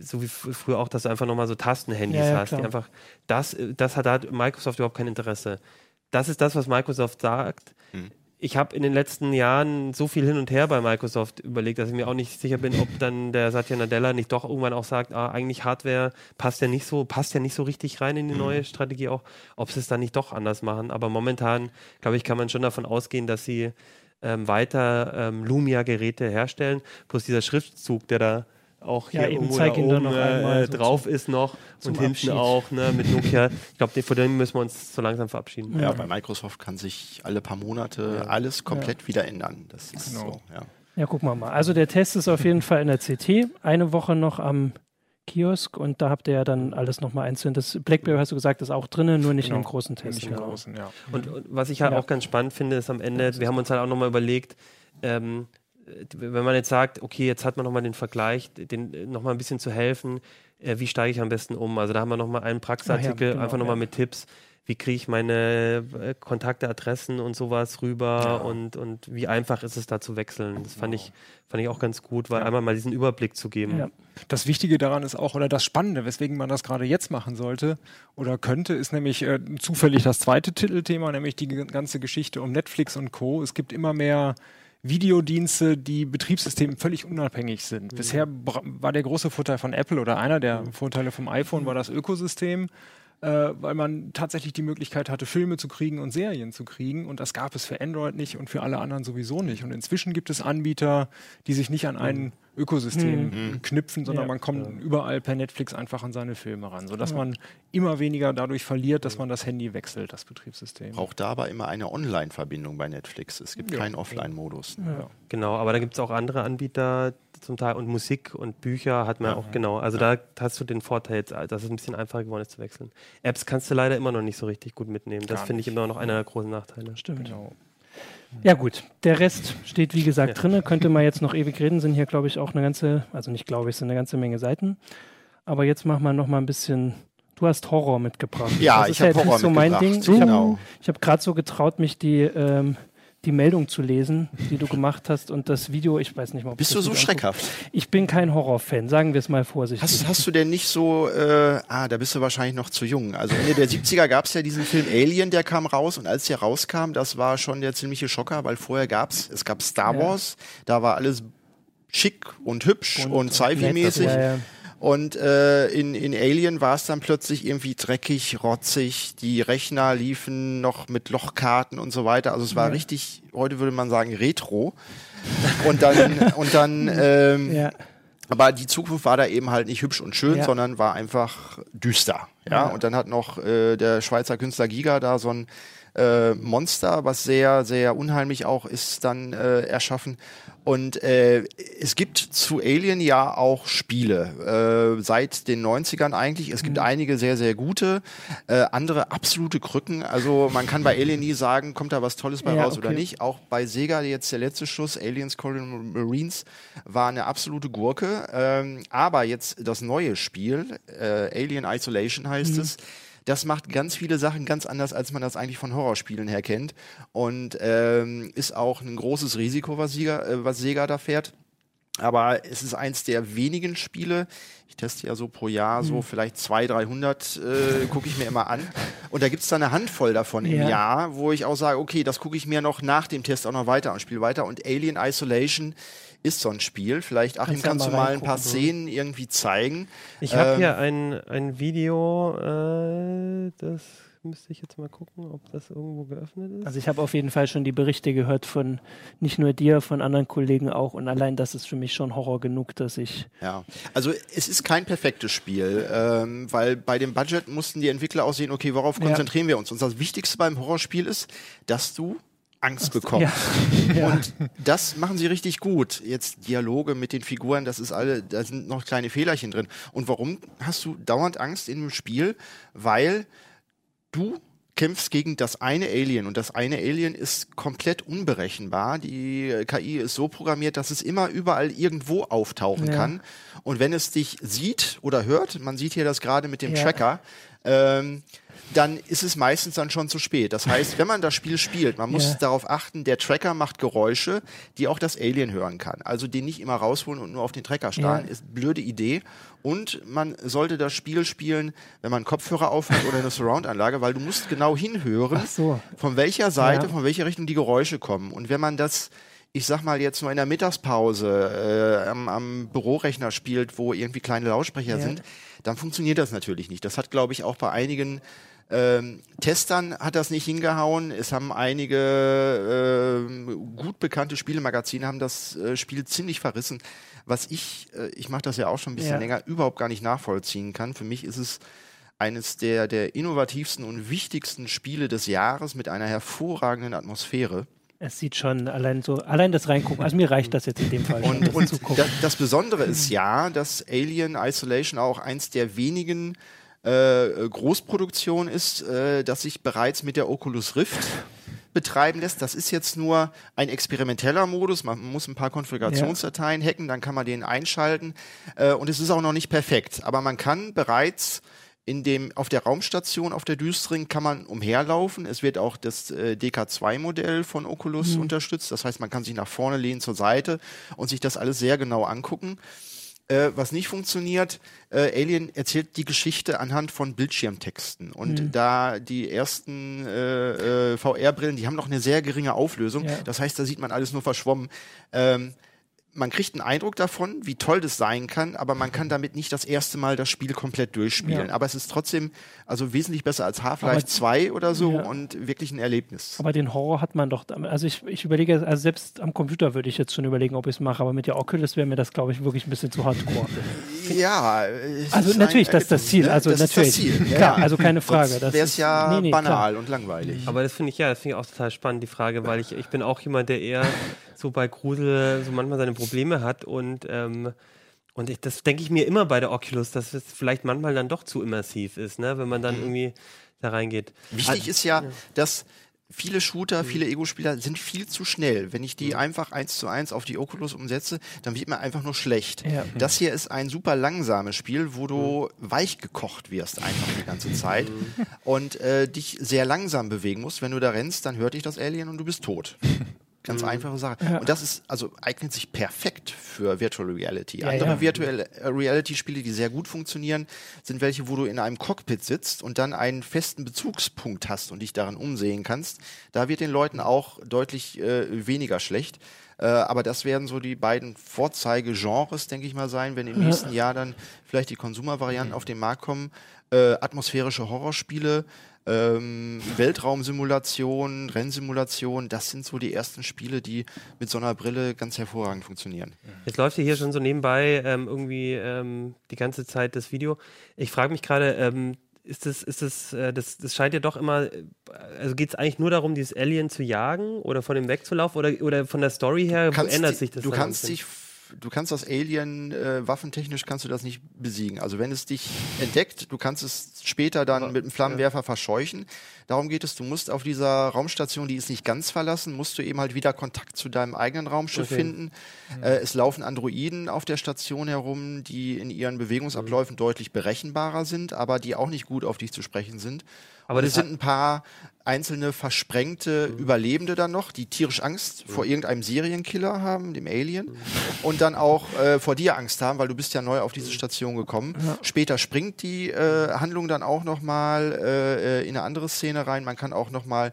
so wie früher auch, dass du einfach nochmal so Tastenhandys Ja, ja, hast, die einfach, das, das hat, da hat Microsoft überhaupt kein Interesse. Das ist das, was Microsoft sagt. Ich habe in den letzten Jahren so viel hin und her bei Microsoft überlegt, dass ich mir auch nicht sicher bin, ob dann der Satya Nadella nicht doch irgendwann auch sagt, ah, eigentlich Hardware passt ja nicht so, passt ja nicht so richtig rein in die neue Strategie auch, ob sie es dann nicht doch anders machen. Aber momentan, glaube ich, kann man schon davon ausgehen, dass sie ähm, weiter ähm, Lumia-Geräte herstellen. Plus dieser Schriftzug, der da auch hier Ja, eben, irgendwo da oben noch äh, einmal so drauf ist noch zum und hinten Abschied. auch ne, mit Nokia. Ich glaube, vor dem müssen wir uns so langsam verabschieden. Ja, bei Microsoft kann sich alle paar Monate alles komplett wieder ändern. Das ist Genau. so, ja. Ja, gucken wir mal. Also der Test ist auf jeden Fall in der CT. Eine Woche noch am Kiosk und da habt ihr ja dann alles nochmal einzeln. Das Blackberry hast du gesagt, ist auch drin, nur nicht in Genau. dem großen Test. Nicht im genau. großen, ja. Und, und was ich halt Ja. auch ganz spannend finde, ist am Ende, wir haben uns halt auch nochmal überlegt, ähm, äh, wenn man jetzt sagt, okay, jetzt hat man nochmal den Vergleich, den nochmal ein bisschen zu helfen, äh, wie steige ich am besten um? Also da haben wir nochmal einen Praxisartikel, Ah ja, genau, einfach nochmal ja. mit Tipps. Wie kriege ich meine äh, Kontakte, Adressen und sowas rüber und, und wie einfach ist es da zu wechseln? Das fand ich, fand ich auch ganz gut, weil einmal mal diesen Überblick zu geben. Ja. Das Wichtige daran ist auch, oder das Spannende, weswegen man das gerade jetzt machen sollte oder könnte, ist nämlich äh, zufällig das zweite Titelthema, nämlich die ganze Geschichte um Netflix und Co. Es gibt immer mehr Videodienste, die Betriebssystemen völlig unabhängig sind. Bisher bra- war der große Vorteil von Apple oder einer der Vorteile vom iPhone war das Ökosystem, äh, weil man tatsächlich die Möglichkeit hatte, Filme zu kriegen und Serien zu kriegen. Und das gab es für Android nicht und für alle anderen sowieso nicht. Und inzwischen gibt es Anbieter, die sich nicht an ein Ökosystem knüpfen, sondern Ja. man kommt überall per Netflix einfach an seine Filme ran, sodass man immer weniger dadurch verliert, dass man das Handy wechselt, das Betriebssystem. Braucht da aber immer eine Online-Verbindung bei Netflix. Es gibt Ja. keinen Offline-Modus. Ja. Genau, aber da gibt es auch andere Anbieter zum Teil und Musik und Bücher hat man auch, genau. Also da hast du den Vorteil, jetzt, dass es ein bisschen einfacher geworden ist zu wechseln. Apps kannst du leider immer noch nicht so richtig gut mitnehmen. Das finde ich immer noch einer der großen Nachteile. Stimmt. Genau. Ja gut, der Rest steht wie gesagt drinne. Könnte man jetzt noch ewig reden, sind hier glaube ich auch eine ganze, also nicht glaube ich, sind eine ganze Menge Seiten. Aber jetzt machen wir noch mal ein bisschen. Du hast Horror mitgebracht. Ja, das ich ist ja Horror nicht so mein Ding. mitgebracht, Ich genau. habe ich hab gerade so getraut, mich die ähm, die Meldung zu lesen, die du gemacht hast und das Video. Ich weiß nicht mal. Ob Bist du so schreckhaft? Ich bin kein Horrorfan, sagen wir es mal vorsichtig. Hast, hast du denn nicht so, äh, ah, da bist du wahrscheinlich noch zu jung. Also Ende der 70er gab es ja diesen Film Alien, der kam raus und als der rauskam, das war schon der ziemliche Schocker, weil vorher gab's, es gab Star Ja. Wars, da war alles schick und hübsch und, nett, sci-fi-mäßig. Ja, ja. Und äh, in, in Alien war es dann plötzlich irgendwie dreckig, rotzig. Die Rechner liefen noch mit Lochkarten und so weiter. Also es war richtig, heute würde man sagen, retro. Und dann, und dann, ähm, ja. aber die Zukunft war da eben halt nicht hübsch und schön, Ja. sondern war einfach düster. Ja, Ja. und dann hat noch äh, der Schweizer Künstler Giga da so ein äh, Monster, was sehr, sehr unheimlich auch ist, dann äh, erschaffen. Und äh, es gibt zu Alien ja auch Spiele, äh, seit den 90ern eigentlich. Es gibt einige sehr, sehr gute, äh, andere absolute Krücken. Also man kann bei Alien nie sagen, kommt da was Tolles bei Ja, raus oder okay. nicht. Auch bei Sega jetzt der letzte Schuss, Aliens Colonial Marines, war eine absolute Gurke. Ähm, aber jetzt das neue Spiel, äh, Alien Isolation heißt es, das macht ganz viele Sachen ganz anders, als man das eigentlich von Horrorspielen her kennt. Und ähm, ist auch ein großes Risiko, was Sega, äh, was Sega da fährt. Aber es ist eins der wenigen Spiele. Ich teste ja so pro Jahr so vielleicht 200, 300, äh, gucke ich mir immer an. Und da gibt's dann eine Handvoll davon im Ja. Jahr, wo ich auch sage, okay, das gucke ich mir noch nach dem Test auch noch weiter und spiele weiter. Und Alien Isolation ist so ein Spiel. Vielleicht, Achim, Kannst ja kannst du mal ein paar Szenen irgendwie zeigen. Ich habe Ähm, hier ein, ein Video, äh, das müsste ich jetzt mal gucken, ob das irgendwo geöffnet ist. Also ich habe auf jeden Fall schon die Berichte gehört von nicht nur dir, von anderen Kollegen auch. Und allein das ist für mich schon Horror genug, dass ich. Ja, also es ist kein perfektes Spiel, ähm, weil bei dem Budget mussten die Entwickler auch sehen, okay, worauf Ja. konzentrieren wir uns? Und das Wichtigste beim Horrorspiel ist, dass du Angst bekommst. Ja. ja. Und das machen sie richtig gut. Jetzt Dialoge mit den Figuren, das ist alle, da sind noch kleine Fehlerchen drin. Und warum hast du dauernd Angst in dem Spiel? Weil du kämpfst gegen das eine Alien und das eine Alien ist komplett unberechenbar. Die KI ist so programmiert, dass es immer überall irgendwo auftauchen Ja. kann. Und wenn es dich sieht oder hört, man sieht hier das gerade mit dem. Tracker, ähm, dann ist es meistens dann schon zu spät. Das heißt, wenn man das Spiel spielt, man muss Ja. darauf achten, der Tracker macht Geräusche, die auch das Alien hören kann. Also den nicht immer rausholen und nur auf den Tracker starren, Ja. ist eine blöde Idee. Und man sollte das Spiel spielen, wenn man Kopfhörer aufhat oder eine Surround-Anlage, weil du musst genau hinhören, so. von welcher Seite, Ja. von welcher Richtung die Geräusche kommen. Und wenn man das ich sag mal jetzt nur in der Mittagspause äh, am, am Bürorechner spielt, wo irgendwie kleine Lautsprecher Ja. sind, dann funktioniert das natürlich nicht. Das hat, glaube ich, auch bei einigen ähm, Testern hat das nicht hingehauen. Es haben einige ähm, gut bekannte Spielemagazine haben das äh, Spiel ziemlich verrissen. Was ich, äh, ich mache das ja auch schon ein bisschen Ja. länger, überhaupt gar nicht nachvollziehen kann. Für mich ist es eines der, der innovativsten und wichtigsten Spiele des Jahres mit einer hervorragenden Atmosphäre. Es sieht schon allein so, allein das reingucken. Also mir reicht das jetzt in dem Fall Und, das und zugucken. da, das Besondere ist ja, dass Alien Isolation auch eins der wenigen äh, Großproduktionen ist, äh, das sich bereits mit der Oculus Rift betreiben lässt. Das ist jetzt nur ein experimenteller Modus. Man muss ein paar Konfigurationsdateien hacken, dann kann man den einschalten. Äh, und es ist auch noch nicht perfekt. Aber man kann bereits in dem, auf der Raumstation, auf der Düstring, kann man umherlaufen. Es wird auch das äh, DK2-Modell von Oculus unterstützt. Das heißt, man kann sich nach vorne lehnen zur Seite und sich das alles sehr genau angucken. Äh, was nicht funktioniert, äh, Alien erzählt die Geschichte anhand von Bildschirmtexten. Und da die ersten äh, äh, VR-Brillen, die haben noch eine sehr geringe Auflösung. Ja. Das heißt, da sieht man alles nur verschwommen. Ähm, man kriegt einen Eindruck davon, wie toll das sein kann, aber man kann damit nicht das erste Mal das Spiel komplett durchspielen. Ja. Aber es ist trotzdem also wesentlich besser als Half-Life 2 oder so Ja. und wirklich ein Erlebnis. Aber den Horror hat man doch. Also ich, ich überlege, also selbst am Computer würde ich jetzt schon überlegen, ob ich es mache, aber mit der Oculus wäre mir das, glaube ich, wirklich ein bisschen zu hardcore. Ja, es Also ist natürlich, ein das ist das Ziel. ne? Also das natürlich. Ist das Ziel. Ja, Klar, also keine Frage. Das wäre es ja nee, nee, banal klar. und langweilig. Aber das finde ich ja, das finde ich auch total spannend, die Frage, weil ich, ich bin auch jemand, der eher so bei Grusel so manchmal seine Probleme hat und ähm, und ich, das denke ich mir immer bei der Oculus, dass es vielleicht manchmal dann doch zu immersiv ist, ne, wenn man dann irgendwie da reingeht. Wichtig ist ja, dass viele Shooter, viele Ego-Spieler sind viel zu schnell. Wenn ich die einfach eins zu eins auf die Oculus umsetze, dann wird mir einfach nur schlecht. Ja. Das hier ist ein super langsames Spiel, wo du weich gekocht wirst einfach die ganze Zeit und äh, dich sehr langsam bewegen musst. Wenn du da rennst, dann hört dich das Alien und du bist tot. Ganz einfache Sache. Und das ist, also eignet sich perfekt für Virtual Reality. Ja, Andere ja. Virtual äh, Reality-Spiele, die sehr gut funktionieren, sind welche, wo du in einem Cockpit sitzt und dann einen festen Bezugspunkt hast und dich daran umsehen kannst. Da wird den Leuten auch deutlich äh, weniger schlecht. Äh, aber das werden so die beiden Vorzeigegenres, denke ich mal, sein, wenn im nächsten Jahr dann vielleicht die Konsumervarianten auf den Markt kommen. Äh, atmosphärische Horrorspiele, ähm, Weltraumsimulation, Rennsimulation, das sind so die ersten Spiele, die mit so einer Brille ganz hervorragend funktionieren. Jetzt läuft hier schon so nebenbei ähm, irgendwie ähm, die ganze Zeit das Video. Ich frage mich gerade, ähm, ist das, ist das, äh, das, das scheint ja doch immer, äh, also geht es eigentlich nur darum, dieses Alien zu jagen oder von dem wegzulaufen oder, oder von der Story her ändert sich das Du kannst dich, du kannst das Alien äh, waffentechnisch kannst du das nicht besiegen. Also wenn es dich entdeckt, du kannst es später dann mit einem Flammenwerfer verscheuchen. Darum geht es. Du musst auf dieser Raumstation, die ist nicht ganz verlassen, musst du eben halt wieder Kontakt zu deinem eigenen Raumschiff Okay. finden. Äh, es laufen Androiden auf der Station herum, die in ihren Bewegungsabläufen deutlich berechenbarer sind, aber die auch nicht gut auf dich zu sprechen sind. Aber Aber das es sind ein paar einzelne versprengte Überlebende dann noch, die tierisch Angst vor irgendeinem Serienkiller haben, dem Alien, und dann auch äh, vor dir Angst haben, weil du bist ja neu auf diese Station gekommen. Später springt die äh, Handlung dann auch noch mal äh, äh, in eine andere Szene rein. Man kann auch noch mal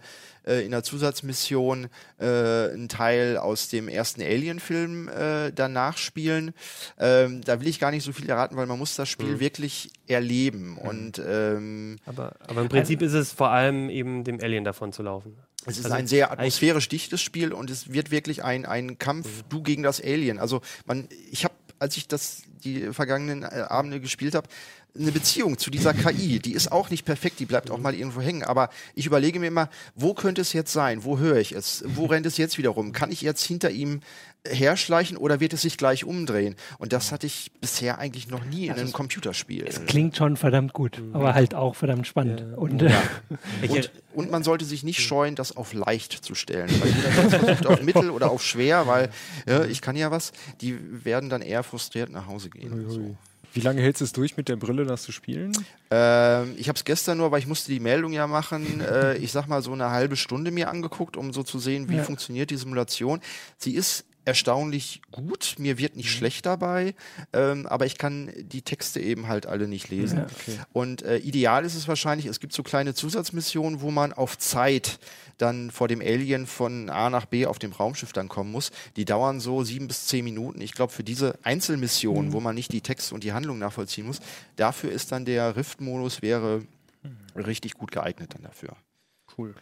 äh, in der Zusatzmission äh, einen Teil aus dem ersten Alien-Film äh, danach spielen. Ähm, da will ich gar nicht so viel erraten, weil man muss das Spiel Mhm. wirklich erleben. Und ähm, Aber, aber im Prinzip ist es vor allem eben dem Alien davon zu laufen. Es ist Also ein sehr atmosphärisch dichtes Spiel und es wird wirklich ein, ein Kampf, du gegen das Alien. Also man, ich habe, als ich das die vergangenen äh, Abende gespielt habe, eine Beziehung zu dieser KI. Die ist auch nicht perfekt, die bleibt auch mal irgendwo hängen. Aber ich überlege mir immer, wo könnte es jetzt sein? Wo höre ich es? Wo rennt es jetzt wieder rum? Kann ich jetzt hinter ihm herschleichen oder wird es sich gleich umdrehen? Und das hatte ich bisher eigentlich noch nie in einem Computerspiel. Es klingt schon verdammt gut, aber halt auch verdammt spannend. Ja. Und äh, Ich, Und, und man sollte sich nicht scheuen, das auf leicht zu stellen. Weil jeder, versucht auf mittel oder auf schwer, weil ja, ich kann ja was, die werden dann eher frustriert nach Hause gehen. So. Wie lange hältst du es durch mit der Brille, das zu spielen? Ähm, ich habe es gestern nur, weil ich musste die Meldung ja machen, äh, ich sag mal so eine halbe Stunde mir angeguckt, um so zu sehen, wie Ja. funktioniert die Simulation. Sie ist erstaunlich gut, mir wird nicht schlecht dabei, ähm, aber ich kann die Texte eben halt alle nicht lesen. Ja, Und äh, ideal ist es wahrscheinlich, es gibt so kleine Zusatzmissionen, wo man auf Zeit dann vor dem Alien von A nach B auf dem Raumschiff dann kommen muss. Die dauern so sieben bis zehn Minuten. Ich glaube, für diese Einzelmissionen, wo man nicht die Texte und die Handlung nachvollziehen muss, dafür ist dann der Rift-Modus wäre richtig gut geeignet dann dafür. Cool.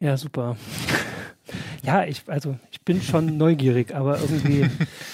ja, super. Ja, ich, also ich bin schon neugierig, aber irgendwie.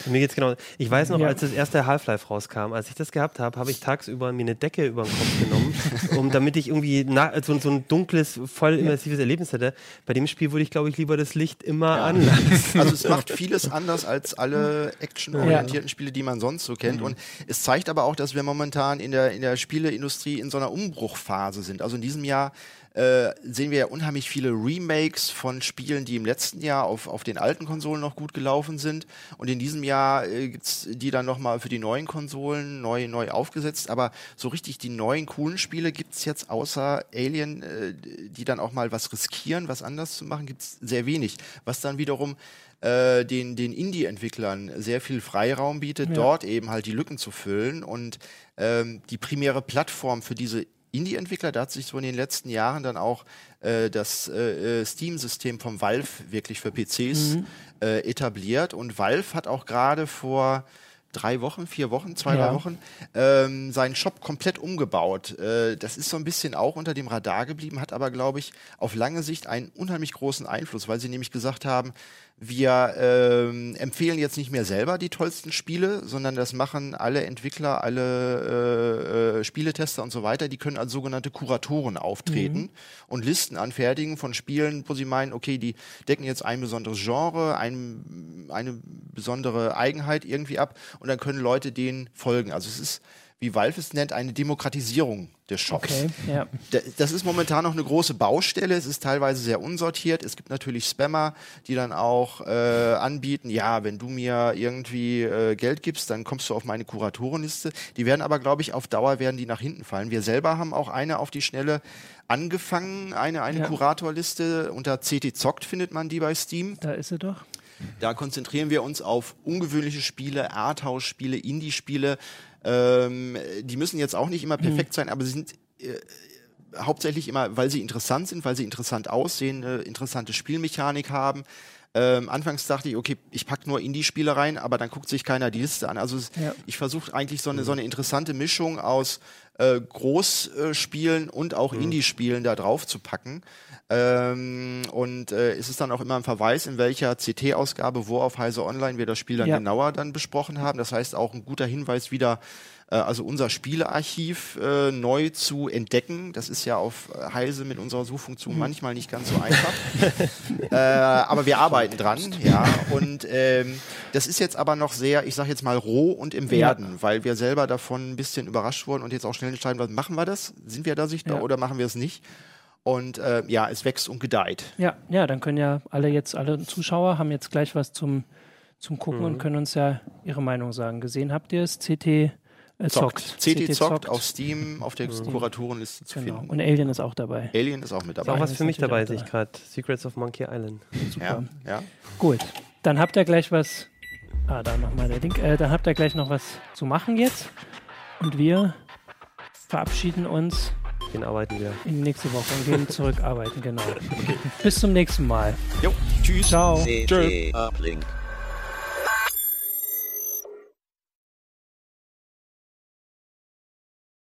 Mir geht's genau. Ich weiß noch, Ja. als das erste Half-Life rauskam, als ich das gehabt habe, habe ich tagsüber mir eine Decke über den Kopf genommen, um, damit ich irgendwie na, so, so ein dunkles, voll immersives Erlebnis hätte. Bei dem Spiel würde ich, glaube ich, lieber das Licht immer anlassen. Also es macht vieles anders als alle actionorientierten Spiele, die man sonst so kennt. Und es zeigt aber auch, dass wir momentan in der, in der Spieleindustrie in so einer Umbruchphase sind. Also in diesem Jahr äh, sehen wir ja unheimlich viele Remakes von Spielen, die im letzten Jahr auf, auf den alten Konsolen noch gut gelaufen sind. Und in diesem Jahr äh, gibt's die dann nochmal für die neuen Konsolen neu, neu aufgesetzt. Aber so richtig die neuen coolen Spiele gibt's jetzt außer Alien, äh, die dann auch mal was riskieren, was anders zu machen, gibt's sehr wenig. Was dann wiederum äh, den, den Indie-Entwicklern sehr viel Freiraum bietet, Ja. dort eben halt die Lücken zu füllen. Und ähm, die primäre Plattform für diese Indie-Entwickler, da hat sich so in den letzten Jahren dann auch äh, das äh, äh, Steam-System vom Valve wirklich für PCs äh, etabliert. Und Valve hat auch gerade vor drei Wochen, vier Wochen, zwei, Ja. drei Wochen ähm, seinen Shop komplett umgebaut. Äh, das ist so ein bisschen auch unter dem Radar geblieben, hat aber, glaube ich, auf lange Sicht einen unheimlich großen Einfluss, weil sie nämlich gesagt haben, wir ähm, empfehlen jetzt nicht mehr selber die tollsten Spiele, sondern das machen alle Entwickler, alle äh, äh, Spieletester und so weiter. Die können als sogenannte Kuratoren auftreten und Listen anfertigen von Spielen, wo sie meinen, okay, die decken jetzt ein besonderes Genre, ein, eine besondere Eigenheit irgendwie ab und dann können Leute denen folgen. Also es ist, wie Valve es nennt, eine Demokratisierung des Shops. Okay, ja. Da- Das ist momentan noch eine große Baustelle. Es ist teilweise sehr unsortiert. Es gibt natürlich Spammer, die dann auch äh, anbieten, ja, wenn du mir irgendwie äh, Geld gibst, dann kommst du auf meine Kuratorenliste. Die werden aber, glaube ich, auf Dauer werden die nach hinten fallen. Wir selber haben auch eine auf die Schnelle angefangen, eine, eine Ja. Kuratorliste. Unter CT Zockt findet man die bei Steam. Da ist sie doch. Da konzentrieren wir uns auf ungewöhnliche Spiele, Arthouse-Spiele, Indie-Spiele. Ähm, die müssen jetzt auch nicht immer perfekt sein, aber sie sind äh, hauptsächlich immer, weil sie interessant sind, weil sie interessant aussehen, eine interessante Spielmechanik haben. Ähm, anfangs dachte ich, okay, ich pack nur Indie-Spiele rein, aber dann guckt sich keiner die Liste an. Also es, Ja. ich versuche eigentlich so eine, so eine interessante Mischung aus äh, Großspielen und auch Indie-Spielen da drauf zu packen. Ähm, und äh, es ist dann auch immer ein Verweis, in welcher CT-Ausgabe, wo auf Heise Online wir das Spiel dann Ja. genauer dann besprochen haben. Das heißt auch ein guter Hinweis wieder, äh, also unser Spielearchiv äh, neu zu entdecken. Das ist ja auf Heise mit unserer Suchfunktion manchmal nicht ganz so einfach. äh, aber wir arbeiten dran, ja. Und ähm, das ist jetzt aber noch sehr, ich sage jetzt mal roh und im Werden, weil wir selber davon ein bisschen überrascht wurden und jetzt auch schnell entscheiden, was machen wir das? Sind wir da sichtbar Ja. oder machen wir es nicht? Und äh, ja, es wächst und gedeiht. Ja, ja, dann können ja alle jetzt, alle Zuschauer haben jetzt gleich was zum, zum Gucken und können uns ja ihre Meinung sagen. Gesehen habt ihr es? CT äh, zockt. CT zockt auf Steam auf der Kuratorenliste zu Genau. finden. Und Alien ist auch dabei. Alien ist auch mit Ist auch dabei. was für mich dabei, sehe ich gerade. Secrets of Monkey Island. Ja, ja. Gut, dann habt ihr gleich was. Ah, da nochmal der Link. Äh, dann habt ihr gleich noch was zu machen jetzt. Und wir verabschieden uns gehen arbeiten wieder. In die nächste Woche und gehen zurück arbeiten, genau. Bis zum nächsten Mal. Jo, tschüss. Ciao. CT Uplink.